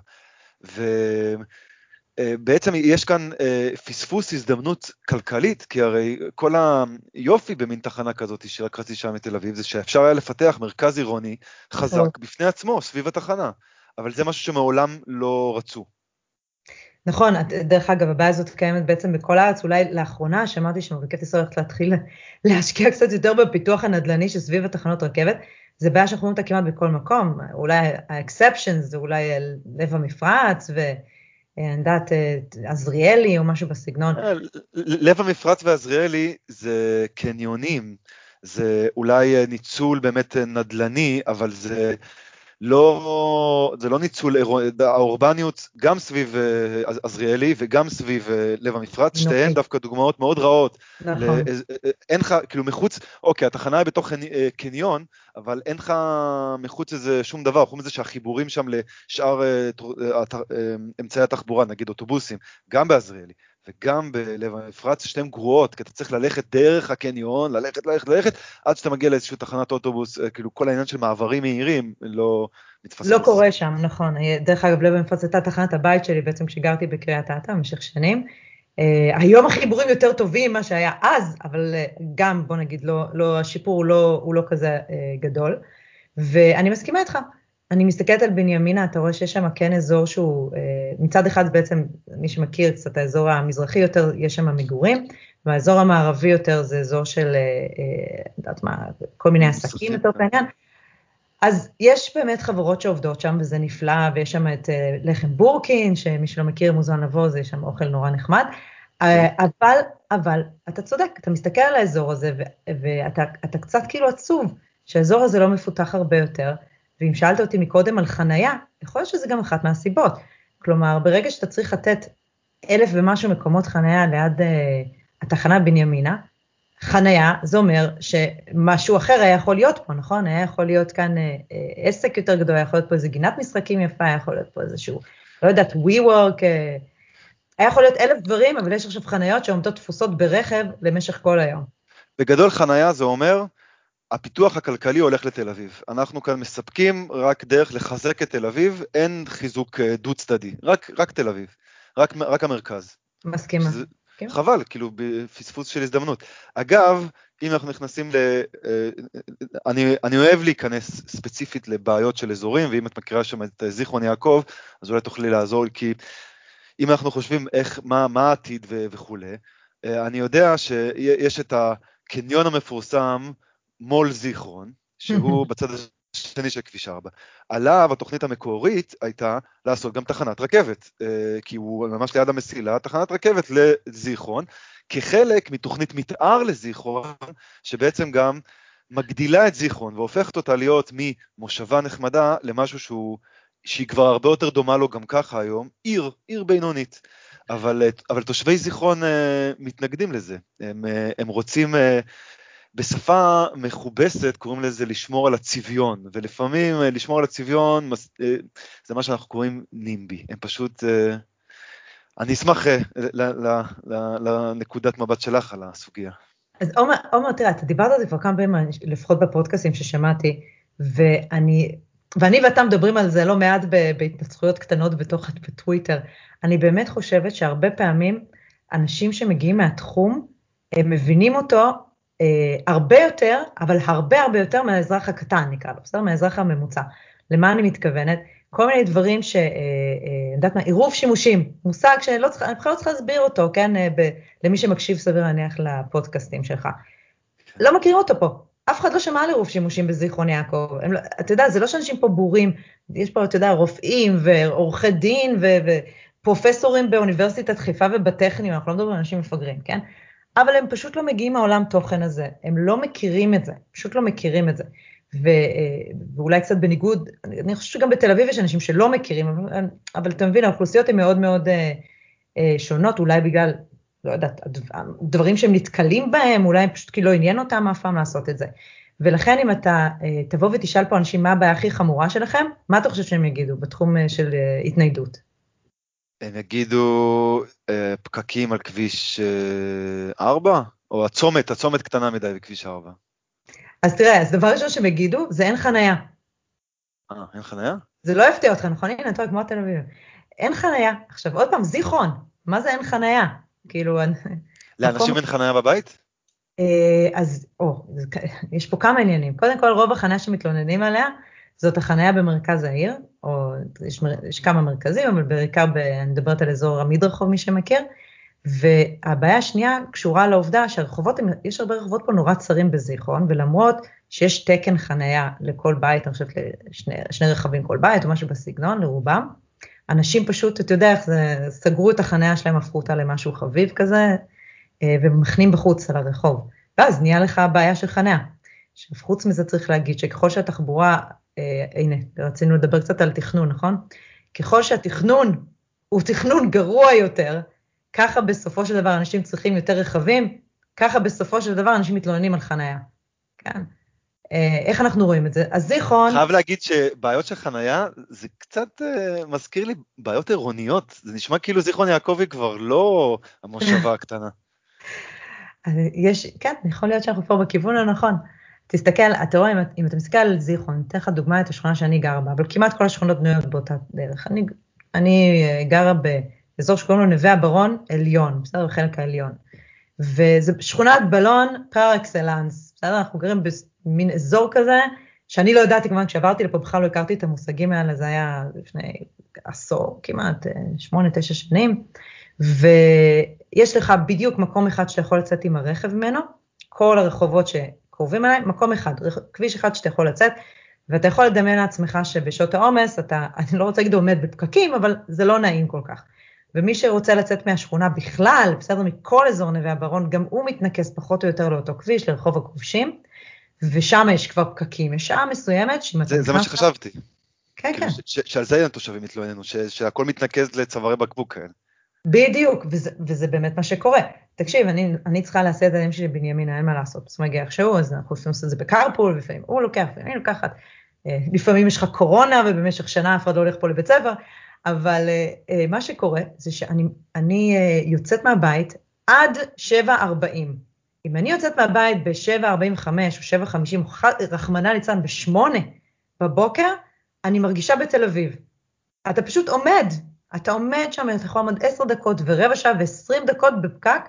ובעצם יש כאן אה, פספוס הזדמנות כלכלית, כי הרי כל היופי במין תחנה כזאת של רק חצי שעה מתל אביב, זה שאפשר היה לפתח מרכז עירוני חזק נכון. בפני עצמו, סביב התחנה. אבל זה משהו שמעולם לא רצו. נכון, דרך אגב, הבעיה הזאת קיימת בעצם בכל הארץ, אולי לאחרונה שמעתי שמרכבת ישראל הולכת להתחיל להשקיע קצת יותר בפיתוח הנדל"ני שסביב התחנות רכבת, זה בעיה שאנחנו רואים אותה כמעט בכל מקום, אולי ה-exceptions זה אולי לב המפרץ, ואני יודעת, עזריאלי או משהו בסגנון. אה, לב המפרץ ועזריאלי זה קניונים, זה אולי ניצול באמת נדל"ני, אבל זה... לא, זה לא ניצול, האורבניות גם סביב אה, עזריאלי וגם סביב אה, לב המפרץ, okay. שתיהן דווקא דוגמאות מאוד רעות. נכון. אה, אין לך, כאילו מחוץ, אוקיי, התחנה היא בתוך קניון, אבל אין לך מחוץ לזה שום דבר, חוץ מזה שהחיבורים שם לשאר אמצעי התחבורה, נגיד אוטובוסים, גם בעזריאלי, וגם בלב המפרץ, שתיהן גרועות, כי אתה צריך ללכת דרך הקניון, ללכת, ללכת, ללכת, עד שאתה מגיע לאיזושהי תחנת אוטובוס, אה, כאילו כל העניין של מעברים מהירים לא מתפספס. לא קורה שם, נכון. דרך אגב, לב המפרץ הייתה תחנת הבית שלי בעצם כשגרתי בקריית אתא במשך שנים. Uh, היום החיבורים יותר טובים ממה שהיה אז, אבל גם, בוא נגיד, לא, לא, השיפור לא, הוא לא כזה גדול. ואני מסכימה איתך, אני מסתכלת על בנימינה, אתה רואה שיש שם כן אזור שהוא, אה, מצד אחד בעצם, מי שמכיר קצת האזור המזרחי יותר, יש שם מגורים, והאזור המערבי יותר זה אזור של, אה, אה, יודעת מה, כל מיני עסקים לצורך העניין. אז יש באמת חברות שעובדות שם וזה נפלא, ויש שם את לחם בורקין, שמי שלא מכיר מוזמן לבוא, זה שם אוכל נורא נחמד. אבל, אבל, אתה צודק, אתה מסתכל על האזור הזה ואתה קצת כאילו עצוב שהאזור הזה לא מפותח הרבה יותר, ואם שאלת אותי מקודם על חנייה, יכול להיות שזה גם אחת מהסיבות. כלומר, ברגע שאתה צריך לתת אלף ומשהו מקומות חנייה ליד uh, התחנה בנימינה, חנייה זה אומר שמשהו אחר היה יכול להיות פה, נכון? היה יכול להיות כאן uh, uh, עסק יותר גדול, היה יכול להיות פה איזה גינת משחקים יפה, היה יכול להיות פה איזשהו, לא יודעת, WeWork, uh, היה יכול להיות אלף דברים, אבל יש עכשיו חניות שעומדות תפוסות ברכב למשך כל היום. בגדול חנייה זה אומר הפיתוח הכלכלי הולך לתל אביב. אנחנו כאן מספקים רק דרך לחזק את תל אביב, אין חיזוק אה, דו צדדי, רק, רק תל אביב, רק, רק המרכז. מסכימה. שזה, חבל, כאילו, בפספוס של הזדמנות. אגב, אם אנחנו נכנסים ל... אה, אני, אני אוהב להיכנס ספציפית לבעיות של אזורים, ואם את מכירה שם את זיכרון יעקב, אז אולי תוכלי לעזור, כי אם אנחנו חושבים איך, מה, מה העתיד ו, וכולי, אה, אני יודע שיש את הקניון המפורסם, מו"ל זיכרון, שהוא בצד השני של כביש 4. עליו התוכנית המקורית הייתה לעשות גם תחנת רכבת, אה, כי הוא ממש ליד המסילה, תחנת רכבת לזיכרון, כחלק מתוכנית מתאר לזיכרון, שבעצם גם מגדילה את זיכרון והופכת אותה להיות ממושבה נחמדה למשהו שהוא, שהיא כבר הרבה יותר דומה לו גם ככה היום, עיר, עיר בינונית. אבל, אבל תושבי זיכרון uh, מתנגדים לזה, הם, uh, הם רוצים uh, בשפה מכובסת קוראים לזה לשמור על הצביון, ולפעמים uh, לשמור על הצביון uh, זה מה שאנחנו קוראים נימבי, הם פשוט, uh, אני אשמח לנקודת מבט שלך על הסוגיה. אז עומר, תראה, אתה דיברת על זה כבר כמה פעמים, לפחות בפודקאסים ששמעתי, ואני, ואני ואתה מדברים על זה לא מעט בהתנצחויות קטנות בתוך בטוויטר. אני באמת חושבת שהרבה פעמים אנשים שמגיעים מהתחום, הם מבינים אותו אה, הרבה יותר, אבל הרבה הרבה יותר מהאזרח הקטן נקרא לו, בסדר? מהאזרח הממוצע. למה אני מתכוונת? כל מיני דברים ש... אה, אה, יודעת מה, עירוב שימושים, מושג שלא צריך, אני בכלל לא צריכה להסביר אותו, כן? אה, ב, למי שמקשיב סביר להניח לפודקאסטים שלך. לא מכירים אותו פה. אף אחד לא שמע על עירוב שימושים בזיכרון יעקב. הם, לא, אתה יודע, זה לא שאנשים פה בורים, יש פה, אתה יודע, רופאים ועורכי דין ו, ופרופסורים באוניברסיטת חיפה ובטכניון, אנחנו לא מדברים על אנשים מפגרים, כן? אבל הם פשוט לא מגיעים מהעולם תוכן הזה, הם לא מכירים את זה, פשוט לא מכירים את זה. ו, אה, ואולי קצת בניגוד, אני חושבת שגם בתל אביב יש אנשים שלא מכירים, אבל, אתה מבין, האוכלוסיות הן מאוד מאוד אה, אה, שונות, אולי בגלל, לא יודעת, דברים שהם נתקלים בהם, אולי פשוט כי לא עניין אותם אף פעם לעשות את זה. ולכן אם אתה תבוא ותשאל פה אנשים מה הבעיה הכי חמורה שלכם, מה אתה חושב שהם יגידו בתחום של התניידות? הם יגידו אה, פקקים על כביש אה, 4, או הצומת, הצומת קטנה מדי בכביש 4. אז תראה, אז דבר ראשון שהם יגידו, זה אין חנייה. אה, אין חנייה? זה לא יפתיע אותך, נכון? הנה, אתה כמו תל אביב. אין חנייה. עכשיו, עוד פעם, זיכרון, מה זה אין חנייה? כאילו... לאנשים אין חנייה בבית? אה, אז, או, יש פה כמה עניינים. קודם כל, רוב החניה שמתלוננים עליה, זאת החניה במרכז העיר, או יש, יש כמה מרכזים, אבל בעיקר, ב, אני מדברת על אזור המדרחוב, מי שמכיר, והבעיה השנייה קשורה לעובדה שהרחובות, יש הרבה רחובות פה נורא צרים בזיכרון, ולמרות שיש תקן חניה לכל בית, אני חושבת לשני שני רכבים כל בית, או משהו בסגנון, לרובם, אנשים פשוט, אתה יודע איך זה, סגרו את החניה שלהם, הפכו אותה למשהו חביב כזה, אה, ומחנים בחוץ על הרחוב. ואז נהיה לך בעיה של חניה. עכשיו, חוץ מזה צריך להגיד שככל שהתחבורה הנה, רצינו לדבר קצת על תכנון, נכון? ככל שהתכנון הוא תכנון גרוע יותר, ככה בסופו של דבר אנשים צריכים יותר רכבים, ככה בסופו של דבר אנשים מתלוננים על חנייה. כן. אה, איך אנחנו רואים את זה? אז זיכרון... חייב להגיד שבעיות של חנייה זה קצת uh, מזכיר לי בעיות עירוניות, זה נשמע כאילו זיכרון יעקבי כבר לא המושבה הקטנה. יש, כן, יכול להיות שאנחנו פה בכיוון הנכון. תסתכל, אתה רואה, אם, אם אתה מסתכל על זיכרון, אני אתן לך דוגמא את השכונה שאני גרה בה, אבל כמעט כל השכונות בנויות באותה דרך. אני, אני אה, גרה באזור שקוראים לו נווה הברון עליון, בסדר? בחלק העליון. וזה שכונת בלון פר אקסלנס, בסדר? אנחנו גרים במין אזור כזה, שאני לא ידעתי כמובן, כשעברתי לפה בכלל לא הכרתי את המושגים האלה, זה היה לפני עשור, כמעט אה, שמונה, תשע שנים, ויש לך בדיוק מקום אחד שאתה יכול לצאת עם הרכב ממנו, כל הרחובות ש... קרובים אליי, מקום אחד, כביש אחד שאתה יכול לצאת, ואתה יכול לדמיין לעצמך שבשעות העומס אתה, אני לא רוצה להגיד עומד בפקקים, אבל זה לא נעים כל כך. ומי שרוצה לצאת מהשכונה בכלל, בסדר, מכל אזור נווה הברון, גם הוא מתנקז פחות או יותר לאותו כביש, לרחוב הכובשים, ושם יש כבר פקקים. יש שעה מסוימת שאם אתה... זה, זה מה שחשבתי. כן, כאילו כן. שעל זה התושבים התלוננו, שהכל מתנקז לצווארי בקבוק כאלה. בדיוק, וזה, וזה באמת מה שקורה. תקשיב, אני, אני צריכה להסיע את הילדים שלי בנימין, אין מה לעשות, בסוף מגיע איכשהו, אז אנחנו עושים את זה בקרפול, לפעמים הוא לוקח, לפעמים אני לוקחת. אה, לפעמים יש לך קורונה ובמשך שנה אף אחד לא הולך פה לבית ספר, אבל אה, אה, מה שקורה זה שאני יוצאת מהבית עד 7.40. אם אני יוצאת מהבית ב-7.45 או 7.50, רחמנא ליצלן ב-8 בבוקר, אני מרגישה בתל אביב. אתה פשוט עומד אתה עומד שם, אתה יכול לעמוד 10 דקות ורבע שעה ו-20 דקות בפקק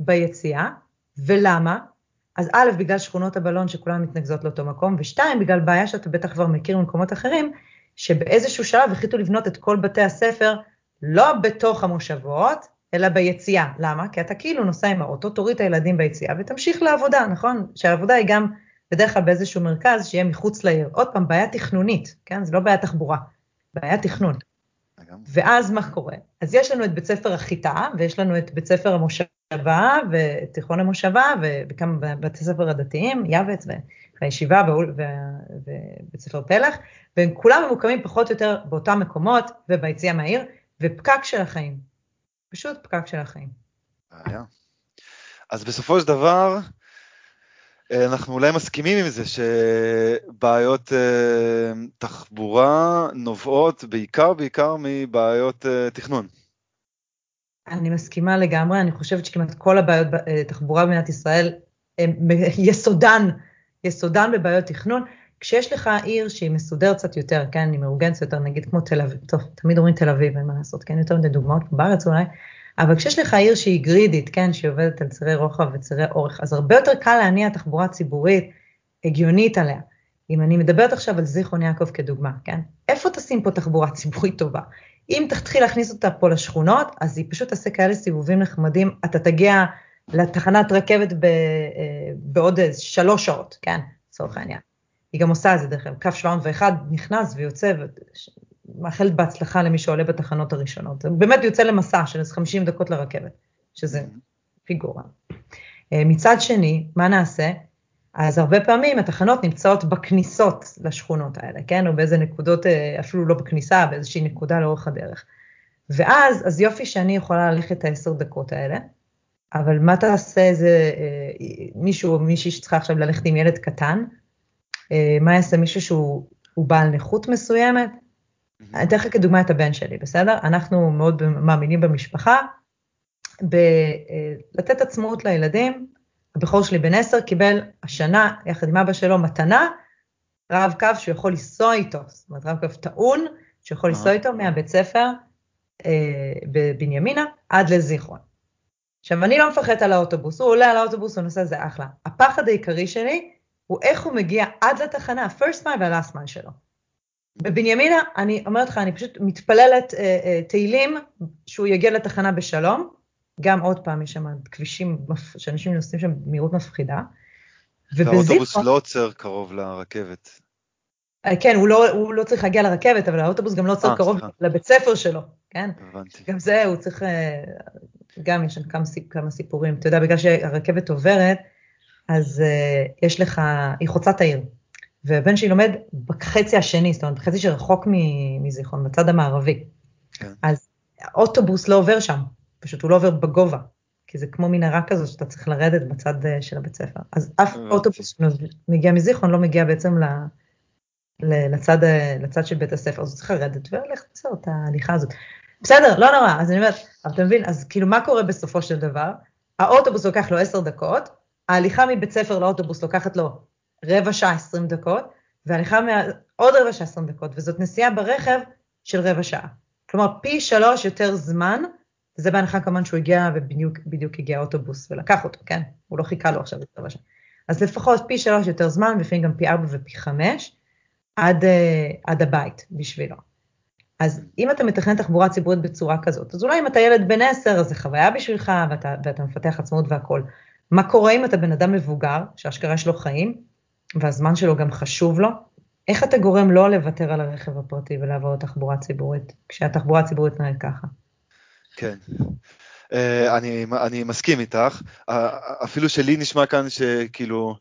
ביציאה, ולמה? אז א', בגלל שכונות הבלון שכולן מתנקזות לאותו מקום, ושתיים, בגלל בעיה שאתה בטח כבר מכיר ממקומות אחרים, שבאיזשהו שלב החליטו לבנות את כל בתי הספר לא בתוך המושבות, אלא ביציאה. למה? כי אתה כאילו נוסע עם האוטו, תוריד את הילדים ביציאה ותמשיך לעבודה, נכון? שהעבודה היא גם בדרך כלל באיזשהו מרכז שיהיה מחוץ לעיר. עוד פעם, בעיה תכנונית, כן? זה לא בעיה תחבורה, בעיה תכנון. ואז מה קורה? אז יש לנו את בית ספר החיטה, ויש לנו את בית ספר המושבה, ותיכון המושבה, וכמה בתי ספר הדתיים, יבץ והישיבה ובית ספר פלח, והם כולם ממוקמים פחות או יותר באותם מקומות וביציאה מהעיר, ופקק של החיים. פשוט פקק של החיים. אז בסופו של דבר, אנחנו אולי מסכימים עם זה שבעיות אה, תחבורה נובעות בעיקר בעיקר מבעיות אה, תכנון. אני מסכימה לגמרי, אני חושבת שכמעט כל הבעיות תחבורה במדינת ישראל יסודן, יסודן בבעיות תכנון. כשיש לך עיר שהיא מסודרת קצת יותר, כן, היא מאורגנת יותר, נגיד כמו תל אביב, טוב, תמיד אומרים תל אביב, אין מה לעשות, כן, יותר מדי דוגמאות בארץ אולי, אבל כשיש לך עיר שהיא גרידית, כן, שהיא עובדת על צירי רוחב וצירי אורך, אז הרבה יותר קל להניע תחבורה ציבורית הגיונית עליה. אם אני מדברת עכשיו על זיכרון יעקב כדוגמה, כן? איפה תשים פה תחבורה ציבורית טובה? אם תתחיל להכניס אותה פה לשכונות, אז היא פשוט תעשה כאלה סיבובים נחמדים, אתה תגיע לתחנת רכבת ב, אה, בעוד שלוש שעות, כן? לצורך העניין. היא גם עושה את זה דרך אגב, קו 701 נכנס ויוצא, מאחלת בהצלחה למי שעולה בתחנות הראשונות. באמת יוצא למסע של איזה 50 דקות לרכבת, שזה mm-hmm. פיגורה. אה, מצד שני, מה נעשה? אז הרבה פעמים התחנות נמצאות בכניסות לשכונות האלה, כן? או באיזה נקודות, אה, אפילו לא בכניסה, באיזושהי נקודה לאורך הדרך. ואז, אז יופי שאני יכולה ללכת את העשר דקות האלה, אבל מה תעשה איזה אה, מישהו או מישהי שצריכה עכשיו ללכת עם ילד קטן? מה יעשה מישהו שהוא בעל נכות מסוימת? אני אתן לך כדוגמה את הבן שלי, בסדר? אנחנו מאוד מאמינים במשפחה, בלתת עצמאות לילדים. הבכור שלי בן עשר קיבל השנה, יחד עם אבא שלו, מתנה, רב קו שהוא יכול לנסוע איתו, זאת אומרת רב קו טעון, שהוא יכול לנסוע איתו מהבית ספר אה, בבנימינה עד לזיכרון. עכשיו, אני לא מפחדת על האוטובוס, הוא עולה על האוטובוס, הוא נוסע, זה אחלה. הפחד העיקרי שלי הוא איך הוא מגיע עד לתחנה, ה-first mile וה-last mile שלו. בבנימינה, אני אומרת לך, אני פשוט מתפללת אה, אה, תהילים שהוא יגיע לתחנה בשלום. גם עוד פעם, יש שם כבישים שאנשים נוסעים שם במהירות מפחידה. האוטובוס לא עוצר קרוב לרכבת. אה, כן, הוא לא, הוא לא צריך להגיע לרכבת, אבל האוטובוס גם לא עוצר אה, קרוב סליחה. לבית ספר שלו, כן? הבנתי. גם זה, הוא צריך, אה, גם יש שם כמה, כמה סיפורים. אתה יודע, בגלל שהרכבת עוברת, אז uh, יש לך, היא חוצה את העיר. והבן שלי לומד בחצי השני, זאת אומרת, בחצי שרחוק מזיכרון, בצד המערבי. כן. אז האוטובוס לא עובר שם, פשוט הוא לא עובר בגובה, כי זה כמו מנהרה כזו שאתה צריך לרדת בצד אה, של הבית ספר. אז אף אוטובוס שמגיע מזיכרון לא מגיע בעצם ל, לצד, אה, לצד של בית הספר, אז הוא צריך לרדת וללכת לעשות את ההליכה הזאת. בסדר, לא נורא, אז אני אומרת, אבל אתה מבין, אז כאילו מה קורה בסופו של דבר? האוטובוס לוקח לו עשר דקות, ההליכה מבית ספר לאוטובוס לוקחת לו רבע שעה 20 דקות, והליכה מה... עוד רבע שעה 20 דקות, וזאת נסיעה ברכב של רבע שעה. כלומר, פי שלוש יותר זמן, וזה בהנחה כמובן שהוא הגיע ובדיוק הגיע האוטובוס ולקח אותו, כן? הוא לא חיכה לו עכשיו את רבע שעה. אז לפחות פי שלוש יותר זמן, ולפעמים גם פי ארבע ופי חמש, עד, uh, עד הבית בשבילו. אז אם אתה מתכנן תחבורה ציבורית בצורה כזאת, אז אולי אם אתה ילד בן עשר, אז זה חוויה בשבילך, ואתה, ואתה מפתח עצמאות והכול. מה קורה אם אתה בן אדם מבוגר, שאשכרה יש לו חיים, והזמן שלו גם חשוב לו, איך אתה גורם לא לוותר על הרכב הפרטי ולעבור לתחבורה ציבורית, כשהתחבורה הציבורית נראית ככה? כן. Uh, אני, אני מסכים איתך, uh, אפילו שלי נשמע כאן שכאילו,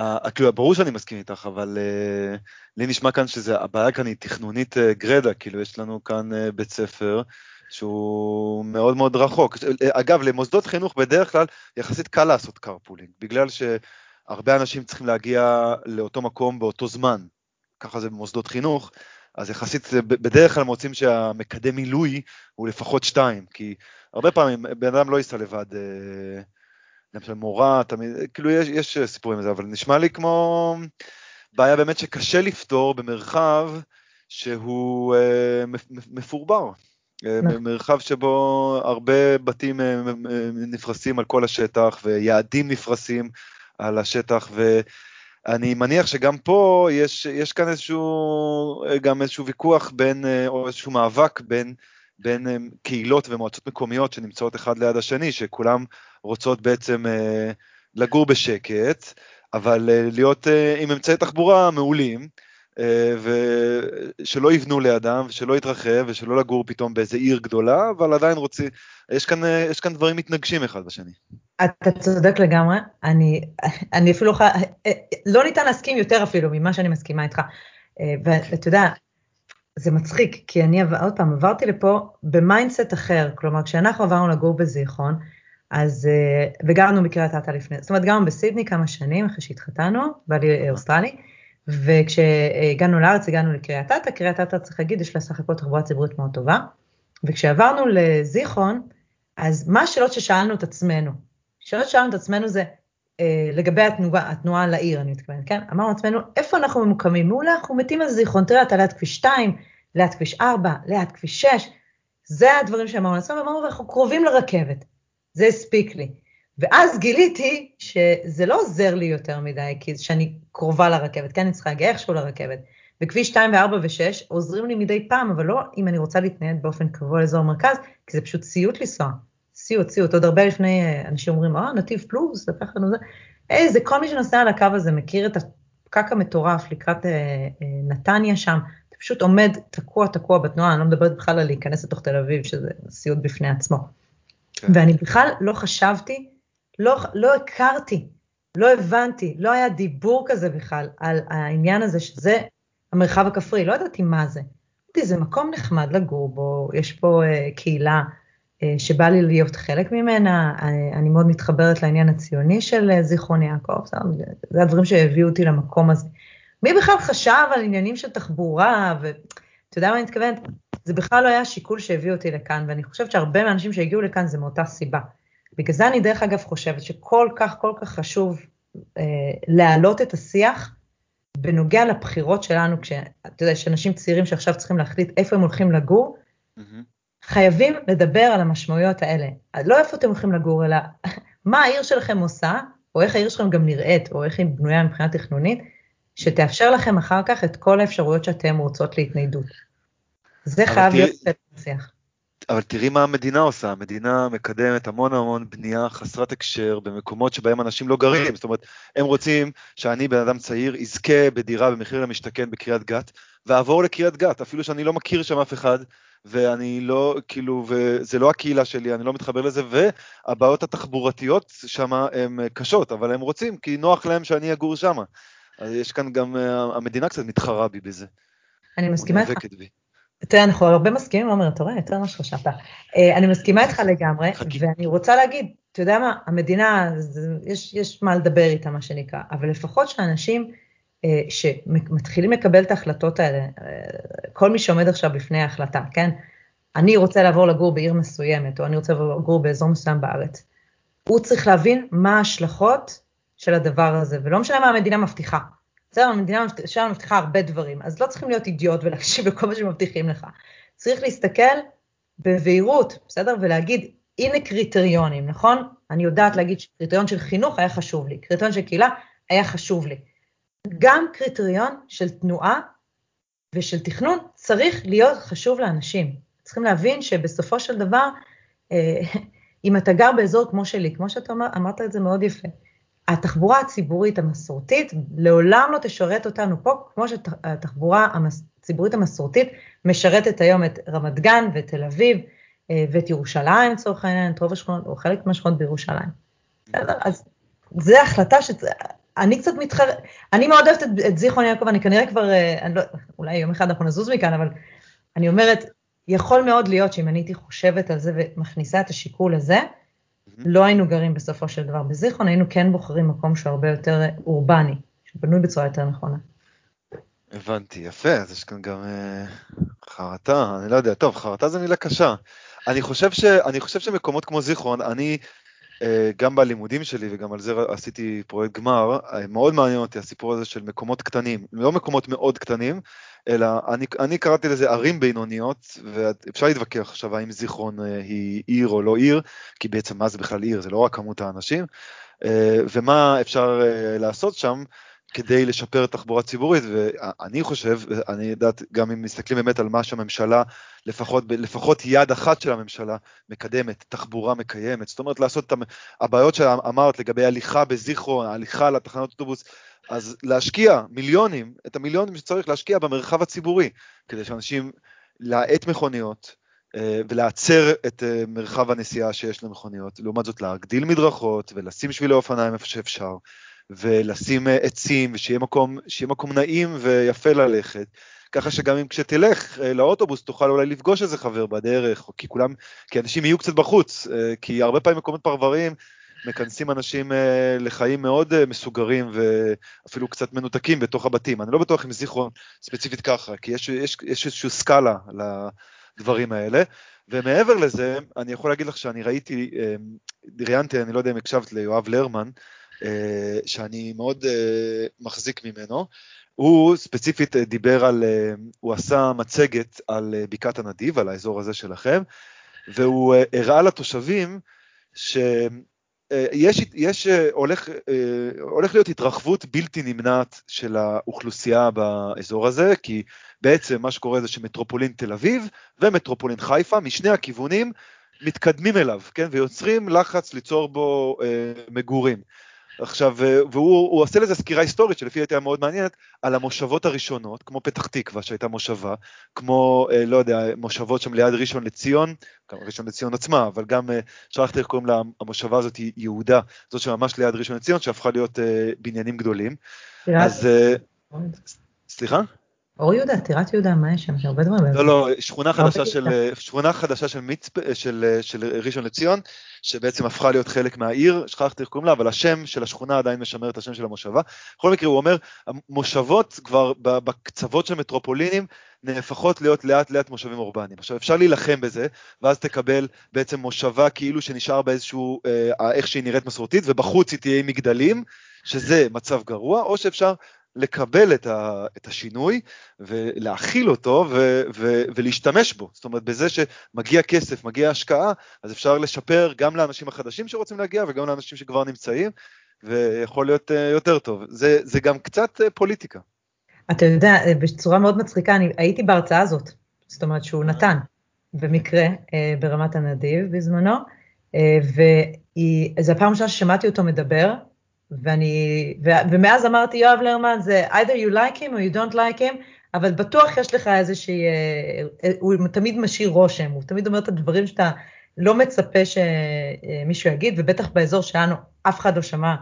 uh, כאילו ברור שאני מסכים איתך, אבל uh, לי נשמע כאן שהבעיה כאן היא תכנונית uh, גרדה, כאילו יש לנו כאן uh, בית ספר שהוא מאוד מאוד רחוק. אגב, למוסדות חינוך בדרך כלל יחסית קל לעשות carpooling, בגלל ש... הרבה אנשים צריכים להגיע לאותו מקום באותו זמן. ככה זה במוסדות חינוך, אז יחסית בדרך כלל מוצאים שהמקדם מילוי הוא לפחות שתיים, כי הרבה פעמים בן אדם לא ייסע לבד, אה, למשל מורה, תמיד, כאילו יש, יש סיפורים לזה, אבל נשמע לי כמו בעיה באמת שקשה לפתור במרחב שהוא אה, מפורבר. אה, נכון. מרחב שבו הרבה בתים נפרסים על כל השטח ויעדים נפרסים על השטח, ואני מניח שגם פה יש, יש כאן איזשהו, גם איזשהו ויכוח בין, או איזשהו מאבק בין, בין קהילות ומועצות מקומיות שנמצאות אחד ליד השני, שכולם רוצות בעצם לגור בשקט, אבל להיות עם אמצעי תחבורה מעולים. אה, ושלא יבנו לידם, ושלא יתרחב, ושלא לגור פתאום באיזה עיר גדולה, אבל עדיין רוצים, יש כאן, אה, יש כאן דברים מתנגשים אחד בשני. אתה צודק לגמרי, אני, אני אפילו, אה, לא ניתן להסכים יותר אפילו ממה שאני מסכימה איתך. ואתה יודע, זה מצחיק, כי אני עוד פעם עברתי לפה ב mindset אחר, כלומר כשאנחנו עברנו לגור בזיכרון, אז, וגרנו בקריית אתא לפני, זאת אומרת גרנו בסידני כמה שנים אחרי שהתחתנו, בעלי אוסטרלי, וכשהגענו לארץ הגענו לקריית אתא, קריית אתא צריך להגיד יש לה סך הכל תחבורה ציבורית מאוד טובה, וכשעברנו לזיכרון, אז מה השאלות ששאלנו את עצמנו? השאלות ששאלנו את עצמנו זה אה, לגבי התנועה, התנועה לעיר, אני מתכוונת, כן? אמרנו לעצמנו, איפה אנחנו ממוקמים? מעולה, אנחנו מתים על זיכרון, תראה, אתה ליד כביש 2, ליד כביש 4, ליד כביש 6, זה הדברים שאמרנו לעצמנו, ואמרנו, אנחנו קרובים לרכבת, זה הספיק לי. ואז גיליתי שזה לא עוזר לי יותר מדי, כי שאני קרובה לרכבת, כן, אני צריכה להגיע איכשהו לרכבת. וכביש 2 ו-4 ו-6 עוזרים לי מדי פעם, אבל לא אם אני רוצה להתנייד באופן קבוע לאזור מרכז, כי זה פשוט סיוט לנסוע. סיוט, סיוט. עוד הרבה לפני, אה, אנשים אומרים, אה, נתיב פלוס, לקח לנו זה. איזה, כל מי שנוסע על הקו הזה מכיר את הפקק המטורף לקראת אה, אה, נתניה שם, אתה פשוט עומד תקוע תקוע בתנועה, אני לא מדברת בכלל על להיכנס לתוך תל אביב, שזה סיוט בפני עצמו. כן. ואני בכלל לא חשבתי לא, לא הכרתי, לא הבנתי, לא היה דיבור כזה בכלל על העניין הזה שזה המרחב הכפרי, לא ידעתי מה זה. אמרתי, זה מקום נחמד לגור בו, יש פה uh, קהילה uh, שבא לי להיות חלק ממנה, אה, אני מאוד מתחברת לעניין הציוני של uh, זיכרון יעקב, זה, זה הדברים שהביאו אותי למקום הזה. מי בכלל חשב על עניינים של תחבורה, ואתה יודע מה אני מתכוונת? זה בכלל לא היה שיקול שהביא אותי לכאן, ואני חושבת שהרבה מהאנשים שהגיעו לכאן זה מאותה סיבה. בגלל זה אני דרך אגב חושבת שכל כך כל כך חשוב אה, להעלות את השיח בנוגע לבחירות שלנו, כשאתה יודע, יש אנשים צעירים שעכשיו צריכים להחליט איפה הם הולכים לגור, mm-hmm. חייבים לדבר על המשמעויות האלה. לא איפה אתם הולכים לגור, אלא מה העיר שלכם עושה, או איך העיר שלכם גם נראית, או איך היא בנויה מבחינה תכנונית, שתאפשר לכם אחר כך את כל האפשרויות שאתם רוצות להתניידות. זה חייב להיות שיח. אבל תראי מה המדינה עושה, המדינה מקדמת המון המון בנייה חסרת הקשר במקומות שבהם אנשים לא גרים, זאת אומרת, הם רוצים שאני, בן אדם צעיר, אזכה בדירה במחיר למשתכן בקריית גת, ואעבור לקריית גת, אפילו שאני לא מכיר שם אף אחד, ואני לא, כאילו, וזה לא הקהילה שלי, אני לא מתחבר לזה, והבעיות התחבורתיות שם הן קשות, אבל הם רוצים, כי נוח להם שאני אגור שם. אז יש כאן גם, המדינה קצת מתחרה בי בזה. אני מסכימה איתך. תראה, אנחנו הרבה מסכימים, עומר, אתה רואה, יותר ממה שחשבת. אה, אני מסכימה איתך לגמרי, ואני רוצה להגיד, אתה יודע מה, המדינה, יש, יש מה לדבר איתה, מה שנקרא, אבל לפחות שאנשים אה, שמתחילים לקבל את ההחלטות האלה, אה, כל מי שעומד עכשיו בפני ההחלטה, כן? אני רוצה לעבור לגור בעיר מסוימת, או אני רוצה לגור באזור מסוים בארץ, הוא צריך להבין מה ההשלכות של הדבר הזה, ולא משנה מה המדינה מבטיחה. בסדר, המדינה שלנו מבטיחה הרבה דברים, אז לא צריכים להיות אידיוט ולהקשיב לכל מה שמבטיחים לך. צריך להסתכל בבהירות, בסדר? ולהגיד, הנה קריטריונים, נכון? אני יודעת להגיד שקריטריון של חינוך היה חשוב לי, קריטריון של קהילה היה חשוב לי. גם קריטריון של תנועה ושל תכנון צריך להיות חשוב לאנשים. צריכים להבין שבסופו של דבר, אה, אם אתה גר באזור כמו שלי, כמו שאתה אמר, אמרת את זה מאוד יפה, התחבורה הציבורית המסורתית לעולם לא תשרת אותנו פה, כמו שהתחבורה הציבורית המסורתית משרתת היום את רמת גן ואת תל אביב אה, ואת ירושלים לצורך העניין, את רוב השכונות או חלק מהשכונות בירושלים. אז זו החלטה שאני קצת מתחר... אני מאוד אוהבת את, את זיכרון יעקב, אני כנראה כבר, אה, אני לא, אולי יום אחד אנחנו נזוז מכאן, אבל אני אומרת, יכול מאוד להיות שאם אני הייתי חושבת על זה ומכניסה את השיקול הזה, לא היינו גרים בסופו של דבר בזיכרון, היינו כן בוחרים מקום שהוא הרבה יותר אורבני, שבנוי בצורה יותר נכונה. הבנתי, יפה, אז יש כאן גם אה, חרטה, אני לא יודע, טוב, חרטה זה מילה קשה. אני חושב, ש, אני חושב שמקומות כמו זיכרון, אני, גם בלימודים שלי וגם על זה עשיתי פרויקט גמר, אה, מאוד מעניין אותי הסיפור הזה של מקומות קטנים, לא מקומות מאוד קטנים, אלא אני, אני קראתי לזה ערים בינוניות, ואפשר להתווכח עכשיו האם זיכרון אה, היא עיר או לא עיר, כי בעצם מה זה בכלל עיר, זה לא רק כמות האנשים, ומה אפשר לעשות שם כדי לשפר תחבורה ציבורית, ואני חושב, אני יודעת, גם אם מסתכלים באמת על מה שהממשלה, לפחות, לפחות יד אחת של הממשלה מקדמת, תחבורה מקיימת, זאת אומרת לעשות את הבעיות שאמרת לגבי הליכה בזיכרון, הליכה לתחנות אוטובוס, אז להשקיע מיליונים, את המיליונים שצריך להשקיע במרחב הציבורי, כדי שאנשים, להאט מכוניות, אה, ולעצר את אה, מרחב הנסיעה שיש למכוניות, לעומת זאת להגדיל מדרכות ולשים שבילי אופניים איפה שאפשר, ולשים אה, עצים, ושיהיה מקום, מקום נעים ויפה ללכת. ככה שגם אם כשתלך לאוטובוס תוכל אולי לפגוש איזה חבר בדרך, כי כולם, כי אנשים יהיו קצת בחוץ, כי הרבה פעמים מקומות פרברים מכנסים אנשים לחיים מאוד מסוגרים ואפילו קצת מנותקים בתוך הבתים. אני לא בטוח אם זיכרון ספציפית ככה, כי יש, יש, יש איזושהי סקאלה לדברים האלה. ומעבר לזה, אני יכול להגיד לך שאני ראיתי, ראיינתי, אני לא יודע אם הקשבת ליואב לרמן, אה, שאני מאוד אה, מחזיק ממנו. הוא ספציפית אה, דיבר על, הוא עשה מצגת על בקעת הנדיב, על האזור הזה שלכם, והוא הראה לתושבים שיש יש, הולך, הולך להיות התרחבות בלתי נמנעת של האוכלוסייה באזור הזה, כי בעצם מה שקורה זה שמטרופולין תל אביב ומטרופולין חיפה, משני הכיוונים, מתקדמים אליו, כן, ויוצרים לחץ ליצור בו אה, מגורים. עכשיו, אה, והוא עושה לזה סקירה היסטורית שלפי הייתה מאוד מעניינת, על המושבות הראשונות, כמו פתח תקווה שהייתה מושבה, כמו, אה, לא יודע, מושבות שם ליד ראשון לציון, גם ראשון לציון עצמה, אבל גם, אה, שכחתי איך קוראים לה, המושבה הזאת היא יהודה, זאת שממש ליד ראשון לציון, שהפכה להיות בניינים גדולים. אז, סליחה? אור יהודה, טירת יהודה, מה יש שם? יש הרבה דברים. לא, לא, שכונה חדשה של, שכונה חדשה של, מצפ, של, של ראשון לציון, שבעצם הפכה להיות חלק מהעיר, שכחתי איך קוראים לה, אבל השם של השכונה עדיין משמר את השם של המושבה. בכל מקרה, הוא אומר, המושבות כבר בקצוות של מטרופולינים, נהפכות להיות לאט לאט מושבים אורבניים. עכשיו אפשר להילחם בזה, ואז תקבל בעצם מושבה כאילו שנשאר באיזשהו, אה, איך שהיא נראית מסורתית, ובחוץ היא תהיה עם מגדלים, שזה מצב גרוע, או שאפשר לקבל את, ה, את השינוי ולהכיל אותו ו, ו, ולהשתמש בו. זאת אומרת, בזה שמגיע כסף, מגיע השקעה, אז אפשר לשפר גם לאנשים החדשים שרוצים להגיע וגם לאנשים שכבר נמצאים, ויכול להיות uh, יותר טוב. זה, זה גם קצת uh, פוליטיקה. אתה יודע, אה, בצורה מאוד מצחיקה, אני הייתי בהרצאה הזאת, זאת אומרת שהוא נתן, במקרה, ברמת הנדיב בזמנו, וזו הפעם הראשונה ששמעתי אותו מדבר, ואני, ו, ומאז אמרתי, יואב לרמן, זה either you like him or you don't like him, אבל בטוח יש לך איזושהי, אה, אה, הוא תמיד משאיר רושם, הוא תמיד אומר את הדברים שאתה לא מצפה שמישהו יגיד, ובטח באזור שלנו אף אחד לא שמע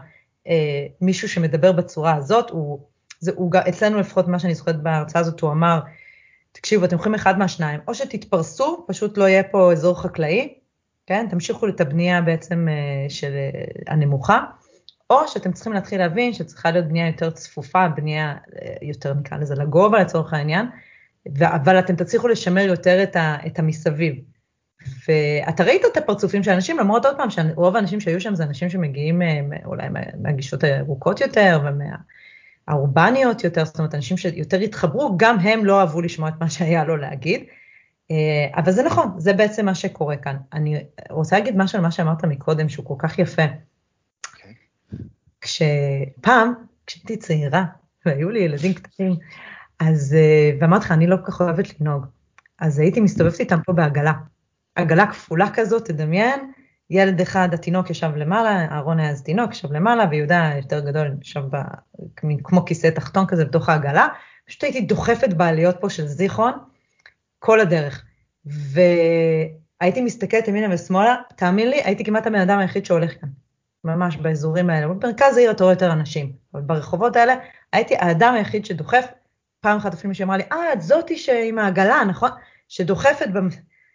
אה, מישהו שמדבר בצורה הזאת, הוא, זה, הוא, אצלנו לפחות מה שאני זוכרת בהרצאה הזאת, הוא אמר, תקשיבו, אתם יכולים אחד מהשניים, או שתתפרסו, פשוט לא יהיה פה אזור חקלאי, כן, תמשיכו את הבנייה בעצם של הנמוכה, או שאתם צריכים להתחיל להבין שצריכה להיות בנייה יותר צפופה, בנייה אה, יותר נקרא לזה לגובה לצורך העניין, אבל אתם תצליחו לשמר יותר את, ה, את המסביב. ואתה ראית את הפרצופים של אנשים, למרות עוד פעם שרוב האנשים שהיו שם זה אנשים שמגיעים אה, אולי מהגישות הירוקות יותר ומהאורבניות יותר, זאת אומרת אנשים שיותר התחברו, גם הם לא אהבו לשמוע את מה שהיה לו להגיד. אה, אבל זה נכון, זה בעצם מה שקורה כאן. אני רוצה להגיד משהו על מה שאמרת מקודם, שהוא כל כך יפה. כשפעם, כשהייתי צעירה, והיו לי ילדים קטנים, אז, אה, ואמרתי לך, אני לא כל כך אוהבת לנהוג, אז הייתי מסתובבת איתם פה בעגלה. עגלה כפולה כזאת, תדמיין, ילד אחד, התינוק ישב למעלה, אהרון היה אז תינוק, ישב למעלה, ויהודה יותר גדול, ישב ב, כמו כיסא תחתון כזה בתוך העגלה, פשוט הייתי דוחפת בעליות פה של זיכרון, כל הדרך. והייתי מסתכלת ימינה ושמאלה, תאמין לי, הייתי כמעט הבן אדם היחיד שהולך כאן. ממש באזורים האלה. במרכז העיר אתה רואה יותר אנשים, אבל ברחובות האלה הייתי האדם היחיד שדוחף, פעם אחת אפילו מישהי אמרה לי, אה, את זאתי שעם העגלה, נכון? שדוחפת, במ...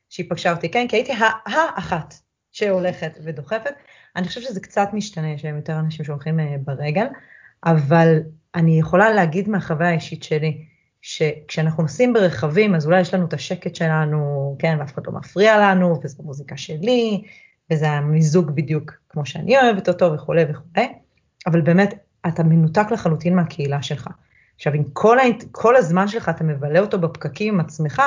שהיא פגשה אותי, כן? כי הייתי האחת שהולכת ודוחפת. אני חושבת שזה קצת משתנה, שהם יותר אנשים שהולכים uh, ברגל, אבל אני יכולה להגיד מהחוויה האישית שלי, שכשאנחנו נוסעים ברכבים, אז אולי יש לנו את השקט שלנו, כן, ואף אחד לא מפריע לנו, וזו מוזיקה שלי, וזה המיזוג בדיוק כמו שאני אוהבת אותו וכולי וכולי, אבל באמת אתה מנותק לחלוטין מהקהילה שלך. עכשיו, אם כל, כל הזמן שלך אתה מבלה אותו בפקקים עם עצמך,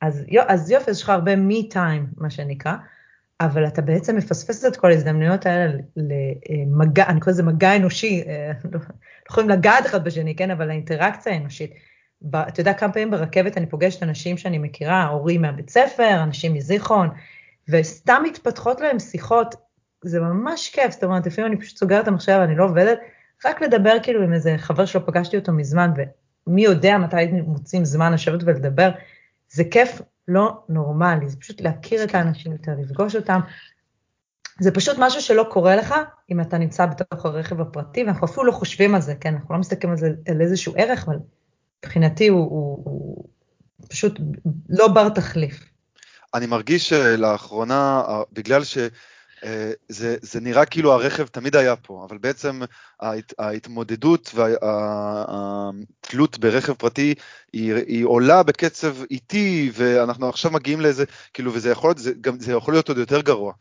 אז, אז יופי, יש לך הרבה me time, מה שנקרא, אבל אתה בעצם מפספס את כל ההזדמנויות האלה למגע, אני קורא לזה מגע אנושי, אה, לא, לא יכולים לגעת אחד בשני, כן, אבל האינטראקציה האנושית. אתה יודע כמה פעמים ברכבת אני פוגשת אנשים שאני מכירה, הורים מהבית ספר, אנשים מזיכרון, וסתם מתפתחות להם שיחות, זה ממש כיף, זאת אומרת, לפעמים אני פשוט סוגרת את המחשב, אני לא עובדת, רק לדבר כאילו עם איזה חבר שלא פגשתי אותו מזמן, ומי יודע מתי מוצאים זמן לשבת ולדבר, זה כיף לא נורמלי, זה פשוט להכיר את האנשים יותר, לפגוש אותם. זה פשוט משהו שלא קורה לך אם אתה נמצא בתוך הרכב הפרטי, ואנחנו אפילו לא חושבים על זה, כן, אנחנו לא מסתכלים על זה, על איזשהו ערך, אבל מבחינתי הוא, הוא, הוא פשוט לא בר תחליף. אני מרגיש שלאחרונה, בגלל ש... אה, זה, זה נראה כאילו הרכב תמיד היה פה, אבל בעצם ההת, ההתמודדות והתלות ברכב פרטי היא, היא עולה בקצב איטי, ואנחנו עכשיו מגיעים לאיזה, כאילו, וזה יכול זה, גם, זה יכול להיות עוד יותר גרוע.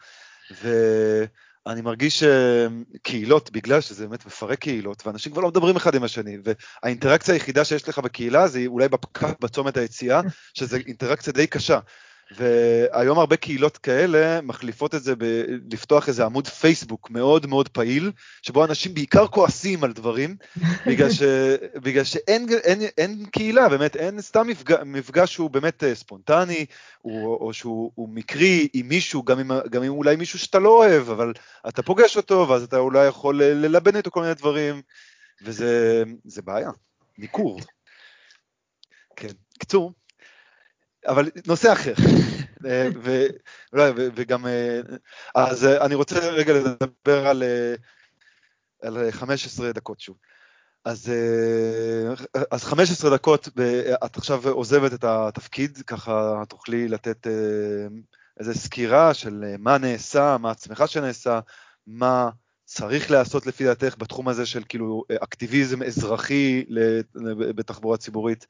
ואני מרגיש שקהילות, בגלל שזה באמת מפרק קהילות, ואנשים כבר לא מדברים אחד עם השני, והאינטראקציה היחידה שיש לך בקהילה זה אולי בפקק בצומת היציאה, שזו אינטראקציה די קשה. והיום הרבה קהילות כאלה מחליפות את זה בלפתוח איזה עמוד פייסבוק מאוד מאוד פעיל, שבו אנשים בעיקר כועסים על דברים, בגלל, ש, בגלל שאין אין, אין קהילה, באמת, אין סתם מפגש, מפגש שהוא באמת אה, ספונטני, או, או שהוא מקרי עם מישהו, גם עם, גם עם אולי מישהו שאתה לא אוהב, אבל אתה פוגש אותו, ואז אתה אולי יכול ללבן איתו כל מיני דברים, וזה בעיה, ניכור. כן. קצור, אבל נושא אחר. אה, וגם, אה, אז אה, אני רוצה רגע לדבר על, על 15 דקות שוב. אז, אז 15 דקות, את עכשיו עוזבת את התפקיד, ככה תוכלי לתת איזו סקירה של מה נעשה, מה עצמך שנעשה, מה צריך לעשות לפי דעתך בתחום הזה של כאילו אקטיביזם אזרחי בתחבורה ציבורית.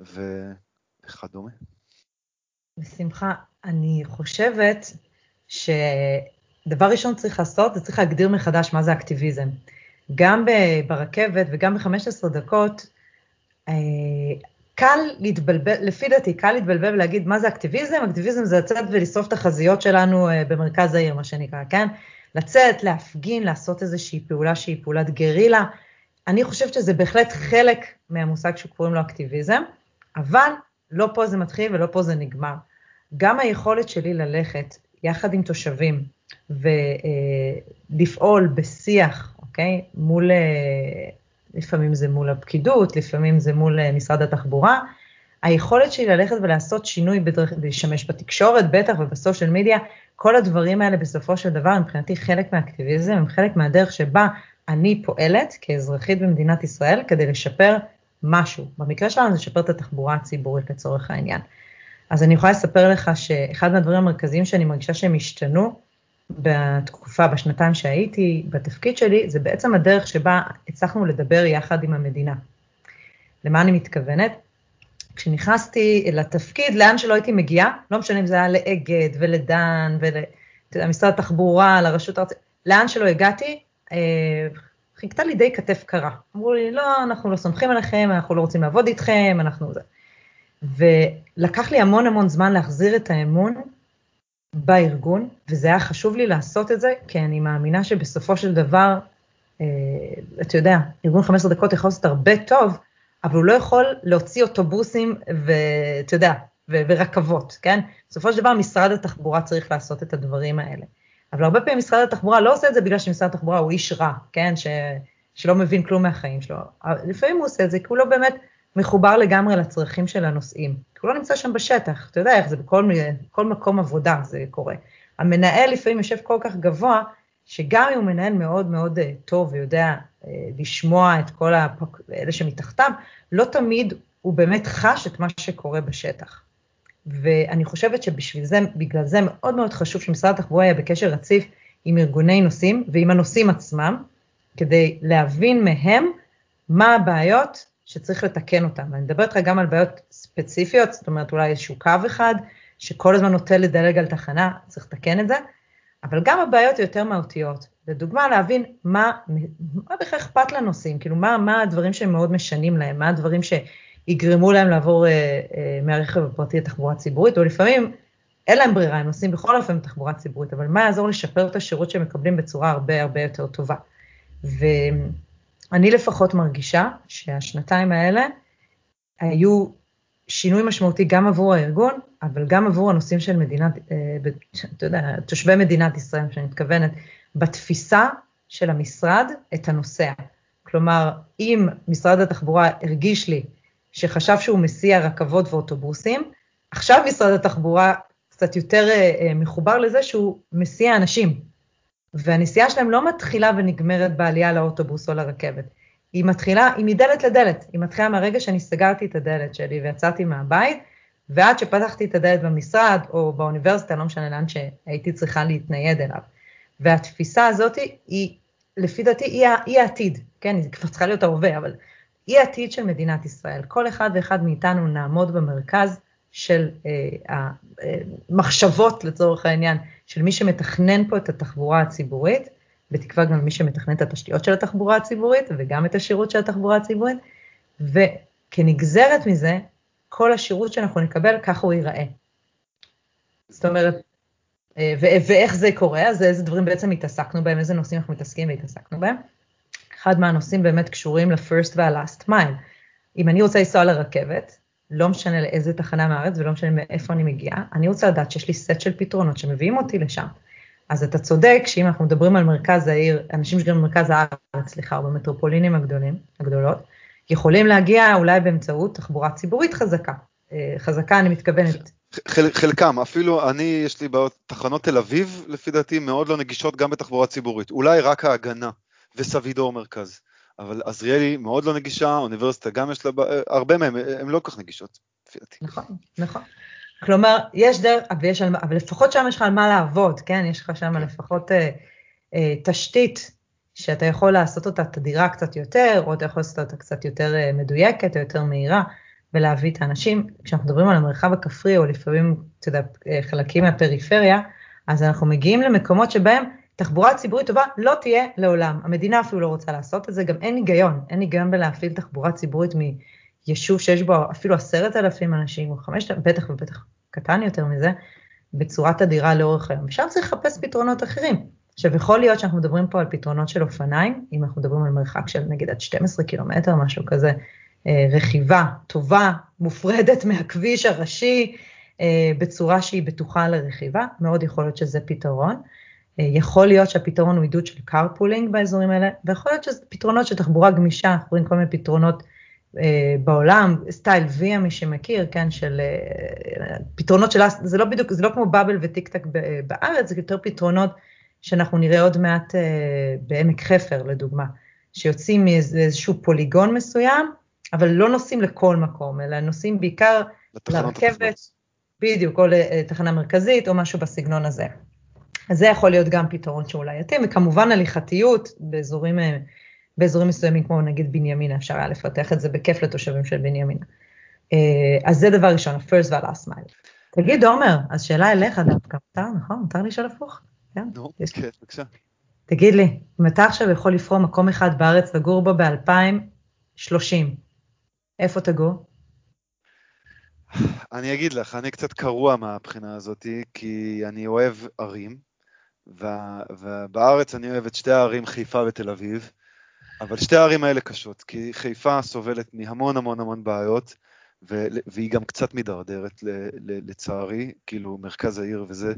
ו... וכדומה? בשמחה. אני חושבת שדבר ראשון צריך לעשות, זה צריך להגדיר מחדש מה זה אקטיביזם. גם ברכבת וגם ב-15 דקות, אה, קל להתבלבל, לפי דעתי, קל להתבלבל ולהגיד מה זה אקטיביזם, אקטיביזם זה לצאת ולשרוף את החזיות שלנו אה, במרכז העיר, מה שנקרא, כן? לצאת, להפגין, לעשות איזושהי פעולה שהיא פעולת גרילה. אני חושבת שזה בהחלט חלק מהמושג שקוראים לו אקטיביזם, אבל לא פה זה מתחיל ולא פה זה נגמר. גם היכולת שלי ללכת יחד עם תושבים ולפעול בשיח, אוקיי? מול, אה, לפעמים זה מול הפקידות, לפעמים זה מול אה, משרד התחבורה, היכולת שלי ללכת ולעשות שינוי, בדרך, לשמש בתקשורת בטח ובסושיאל מדיה, כל הדברים האלה בסופו של דבר מבחינתי חלק מהאקטיביזם, הם חלק מהדרך שבה אני פועלת כאזרחית במדינת ישראל כדי לשפר משהו. במקרה שלנו זה לשפר את התחבורה הציבורית לצורך העניין. אז אני יכולה לספר לך שאחד מהדברים המרכזיים שאני מרגישה שהם השתנו בתקופה, בשנתיים שהייתי בתפקיד שלי, זה בעצם הדרך שבה הצלחנו לדבר יחד עם המדינה. למה אני מתכוונת? כשנכנסתי לתפקיד, לאן שלא הייתי מגיעה, לא משנה אם זה היה לאגד ולדן ולמשרד התחבורה, לרשות הארצית, לאן שלא הגעתי, אה, חיכתה לי די כתף קרה. אמרו לי, לא, אנחנו לא סומכים עליכם, אנחנו לא רוצים לעבוד איתכם, אנחנו זה. ולקח לי המון המון זמן להחזיר את האמון בארגון, וזה היה חשוב לי לעשות את זה, כי אני מאמינה שבסופו של דבר, אה, אתה יודע, ארגון 15 דקות יכול לעשות הרבה טוב, אבל הוא לא יכול להוציא אוטובוסים ואתה יודע, ורכבות, כן? בסופו של דבר משרד התחבורה צריך לעשות את הדברים האלה. אבל הרבה פעמים משרד התחבורה לא עושה את זה בגלל שמשרד התחבורה הוא איש רע, כן? ש... שלא מבין כלום מהחיים שלו. לפעמים הוא עושה את זה כי הוא לא באמת מחובר לגמרי לצרכים של הנוסעים. כי הוא לא נמצא שם בשטח, אתה יודע איך זה בכל כל מקום עבודה זה קורה. המנהל לפעמים יושב כל כך גבוה, שגם אם הוא מנהל מאוד מאוד uh, טוב ויודע uh, לשמוע את כל אלה שמתחתיו, לא תמיד הוא באמת חש את מה שקורה בשטח. ואני חושבת שבשביל זה, בגלל זה מאוד מאוד חשוב שמשרד התחבורה יהיה בקשר רציף עם ארגוני נוסעים ועם הנוסעים עצמם, כדי להבין מהם מה הבעיות שצריך לתקן אותן. אני מדברת איתך גם על בעיות ספציפיות, זאת אומרת אולי איזשהו קו אחד שכל הזמן נוטה לדלג על תחנה, צריך לתקן את זה, אבל גם הבעיות היותר מהותיות. לדוגמה, להבין מה, מה בכלל אכפת לנוסעים, כאילו מה, מה הדברים שהם מאוד משנים להם, מה הדברים ש... יגרמו להם לעבור אה, אה, מהרכב הפרטי לתחבורה ציבורית, או לפעמים אין להם ברירה, הם נוסעים בכל אופן בתחבורה ציבורית, אבל מה יעזור לשפר את השירות שהם מקבלים בצורה הרבה הרבה יותר טובה. ואני לפחות מרגישה שהשנתיים האלה היו שינוי משמעותי גם עבור הארגון, אבל גם עבור הנושאים של מדינת, אה, אתה יודע, תושבי מדינת ישראל, שאני מתכוונת, בתפיסה של המשרד את הנוסע. כלומר, אם משרד התחבורה הרגיש לי שחשב שהוא מסיע רכבות ואוטובוסים, עכשיו משרד התחבורה קצת יותר אה, אה, מחובר לזה שהוא מסיע אנשים. והנסיעה שלהם לא מתחילה ונגמרת בעלייה לאוטובוס או לרכבת. היא מתחילה, היא מדלת לדלת, היא מתחילה מהרגע שאני סגרתי את הדלת שלי ויצאתי מהבית, ועד שפתחתי את הדלת במשרד או באוניברסיטה, לא משנה לאן שהייתי צריכה להתנייד אליו. והתפיסה הזאת היא, לפי דעתי, היא, העתיד, כן, היא כבר צריכה להיות ההווה, אבל היא העתיד של מדינת ישראל. כל אחד ואחד מאיתנו נעמוד במרכז של אה, המחשבות, לצורך העניין, של מי שמתכנן פה את התחבורה הציבורית, בתקווה גם מי שמתכנן את התשתיות של התחבורה הציבורית וגם את השירות של התחבורה הציבורית, וכנגזרת מזה, כל השירות שאנחנו נקבל, ככה הוא ייראה. זאת אומרת, אה, ואיך זה קורה, אז איזה דברים בעצם התעסקנו בהם, איזה נושאים אנחנו מתעסקים והתעסקנו בהם. אחד מהנושאים באמת קשורים ל-first וה-last mile. אם אני רוצה לנסוע לרכבת, לא משנה לאיזה תחנה מהארץ ולא משנה מאיפה אני מגיעה, אני רוצה לדעת שיש לי סט של פתרונות שמביאים אותי לשם. אז אתה צודק שאם אנחנו מדברים על מרכז העיר, אנשים שגם במרכז הארץ, סליחה, או במטרופולינים הגדולים, הגדולות, יכולים להגיע אולי באמצעות תחבורה ציבורית חזקה. אה, חזקה, אני מתכוונת. חל, חלקם, אפילו אני, יש לי בעיות, תחנות תל אביב, לפי דעתי, מאוד לא נגישות גם בתחבורה ציבורית. אולי רק ההגנה וסבידור מרכז. אבל עזריאלי מאוד לא נגישה, אוניברסיטה גם יש לה, הרבה מהם, הן לא כל כך נגישות, לפי דעתי. נכון, נכון. כלומר, יש דרך, ויש, אבל לפחות שם יש לך על מה לעבוד, כן? יש לך שם כן. לפחות אה, אה, תשתית שאתה יכול לעשות אותה תדירה קצת יותר, או אתה יכול לעשות אותה קצת יותר אה, מדויקת או יותר מהירה, ולהביא את האנשים. כשאנחנו מדברים על המרחב הכפרי, או לפעמים, אתה יודע, אה, חלקים מהפריפריה, אז אנחנו מגיעים למקומות שבהם תחבורה ציבורית טובה לא תהיה לעולם. המדינה אפילו לא רוצה לעשות את זה, גם אין היגיון, אין היגיון בלהפעיל תחבורה ציבורית מיישוב שיש בו אפילו עשרת אלפים אנשים, או חמשת, בטח ובטח קטן יותר מזה, בצורת תדירה לאורך היום. ושם צריך לחפש פתרונות אחרים. עכשיו, יכול להיות שאנחנו מדברים פה על פתרונות של אופניים, אם אנחנו מדברים על מרחק של נגיד עד 12 קילומטר, משהו כזה, אה, רכיבה טובה, מופרדת מהכביש הראשי, אה, בצורה שהיא בטוחה לרכיבה, מאוד יכול להיות שזה פתרון. אה, יכול להיות שהפתרון הוא עידוד של carpooling באזורים האלה, ויכול להיות שזה פתרונות של תחבורה גמישה, אנחנו רואים כל מיני פתרונות אה, בעולם, סטייל ויה, מי שמכיר, כן, של אה, פתרונות של, זה לא בדיוק, זה לא כמו באבל וטיק טק בארץ, זה יותר פתרונות שאנחנו נראה עוד מעט אה, בעמק חפר, לדוגמה, שיוצאים מאיזשהו פוליגון מסוים, אבל לא נוסעים לכל מקום, אלא נוסעים בעיקר לרכבת, בדיוק, או לתחנה מרכזית, או משהו בסגנון הזה. אז זה יכול להיות גם פתרון שאולי יתאים, וכמובן הליכתיות באזורים, אה, באזורים מסוימים, כמו נגיד בנימינה, אפשר היה לפתח את זה בכיף לתושבים של בנימינה. אה, אז זה דבר ראשון, ה-first וה-last mile. תגיד, עומר, אז שאלה אליך דווקא, מותר, נכון? מותר לשאול הפוך? כן, כן, בבקשה. תגיד לי, אם אתה עכשיו יכול לבחור מקום אחד בארץ לגור בו ב-2030, איפה תגור? אני אגיד לך, אני קצת קרוע מהבחינה הזאת, כי אני אוהב ערים, ובארץ אני אוהב את שתי הערים חיפה ותל אביב, אבל שתי הערים האלה קשות, כי חיפה סובלת מהמון המון המון בעיות, והיא גם קצת מידרדרת לצערי, כאילו מרכז העיר וזה,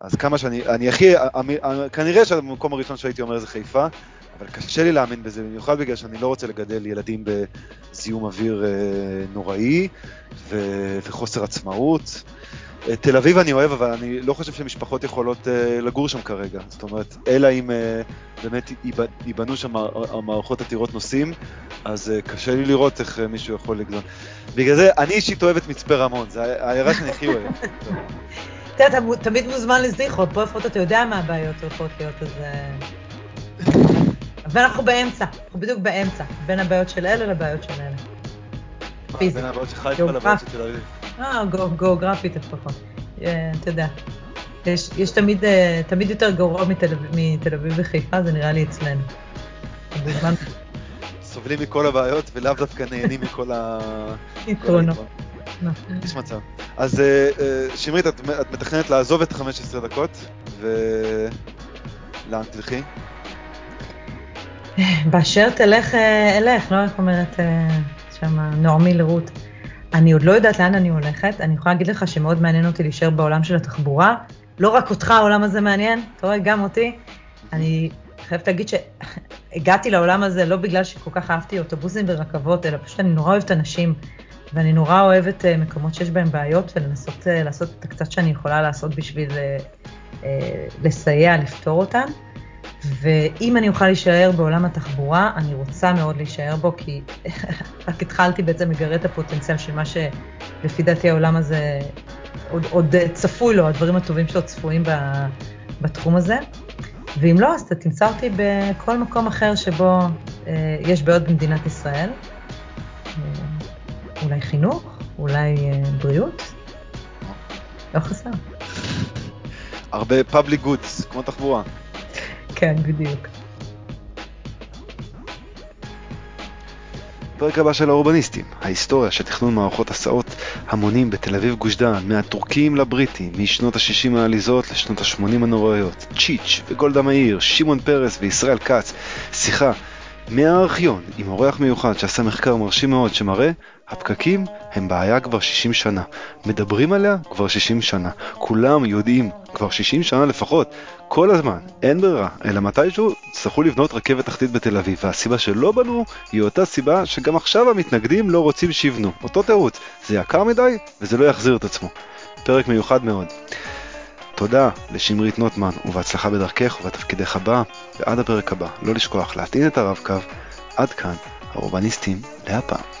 אז כמה שאני, אני הכי, כנראה שהמקום הראשון שהייתי אומר זה חיפה, אבל קשה לי להאמין בזה, במיוחד בגלל שאני לא רוצה לגדל ילדים בזיהום אוויר אה, נוראי ו, וחוסר עצמאות. אה, תל אביב אני אוהב, אבל אני לא חושב שמשפחות יכולות אה, לגור שם כרגע. זאת אומרת, אלא אם באמת ייבנו שם המערכות עתירות נוסעים, אז קשה לי לראות איך מישהו יכול לגזון. בגלל זה, אני אישית אוהב את מצפה רמון, זו העיירה שאני הכי אוהב. אתה יודע, אתה תמיד מוזמן לזיכרות, פה לפחות אתה יודע מה הבעיות הולכות להיות, אז... ואנחנו באמצע, אנחנו בדיוק באמצע, בין הבעיות של אלה לבעיות של אלה. בין הבעיות של חיפה לבעיות של תל אביב. אה, גיאוגרפית לפחות. אה, אתה יודע, יש תמיד אה, תמיד יותר גרוע מתל אביב וחיפה, זה נראה לי אצלנו. סובלים מכל הבעיות ולאו דווקא נהנים מכל ה... יתרונות. יש מצב. אז אה, שמרית, את, את מתכננת לעזוב את 15 דקות, ולאן תלכי? באשר תלך, אלך, לא איך אומרת שם נעמי לרות. אני עוד לא יודעת לאן אני הולכת, אני יכולה להגיד לך שמאוד מעניין אותי להישאר בעולם של התחבורה. לא רק אותך העולם הזה מעניין, אתה רואה, גם אותי. אני חייבת להגיד שהגעתי לעולם הזה לא בגלל שכל כך אהבתי אוטובוסים ורכבות, אלא פשוט אני נורא אוהבת אנשים, ואני נורא אוהבת uh, מקומות שיש בהם בעיות, ולנסות uh, לעשות את הקצת שאני יכולה לעשות בשביל uh, לסייע, לפתור אותן. ואם אני אוכל להישאר בעולם התחבורה, אני רוצה מאוד להישאר בו, כי רק התחלתי בעצם לגרד את הפוטנציאל של מה שלפי דעתי העולם הזה עוד, עוד צפוי לו, הדברים הטובים שלו צפויים בתחום הזה. ואם לא, אז אתה תמצא אותי בכל מקום אחר שבו אה, יש בעיות במדינת ישראל. אה, אולי חינוך, אולי אה, בריאות, לא חסר. הרבה public goods, כמו תחבורה. כן, בדיוק. פרק הבא של האורבניסטים, ההיסטוריה של תכנון מערכות הסעות המונים בתל אביב גוש דן, מהטורקים לבריטים, משנות ה-60 העליזות לשנות ה-80 הנוראיות, צ'יץ' וגולדה מאיר, שמעון פרס וישראל כץ, שיחה מהארכיון עם אורח מיוחד שעשה מחקר מרשים מאוד שמראה הפקקים הם בעיה כבר 60 שנה. מדברים עליה כבר 60 שנה. כולם יודעים כבר 60 שנה לפחות, כל הזמן, אין ברירה, אלא מתישהו יצטרכו לבנות רכבת תחתית בתל אביב, והסיבה שלא בנו היא אותה סיבה שגם עכשיו המתנגדים לא רוצים שיבנו. אותו תירוץ, זה יקר מדי וזה לא יחזיר את עצמו. פרק מיוחד מאוד. תודה לשמרית נוטמן ובהצלחה בדרכך ובתפקידך הבא, ועד הפרק הבא, לא לשכוח להטעין את הרב-קו. עד כאן, האורבניסטים להפעם.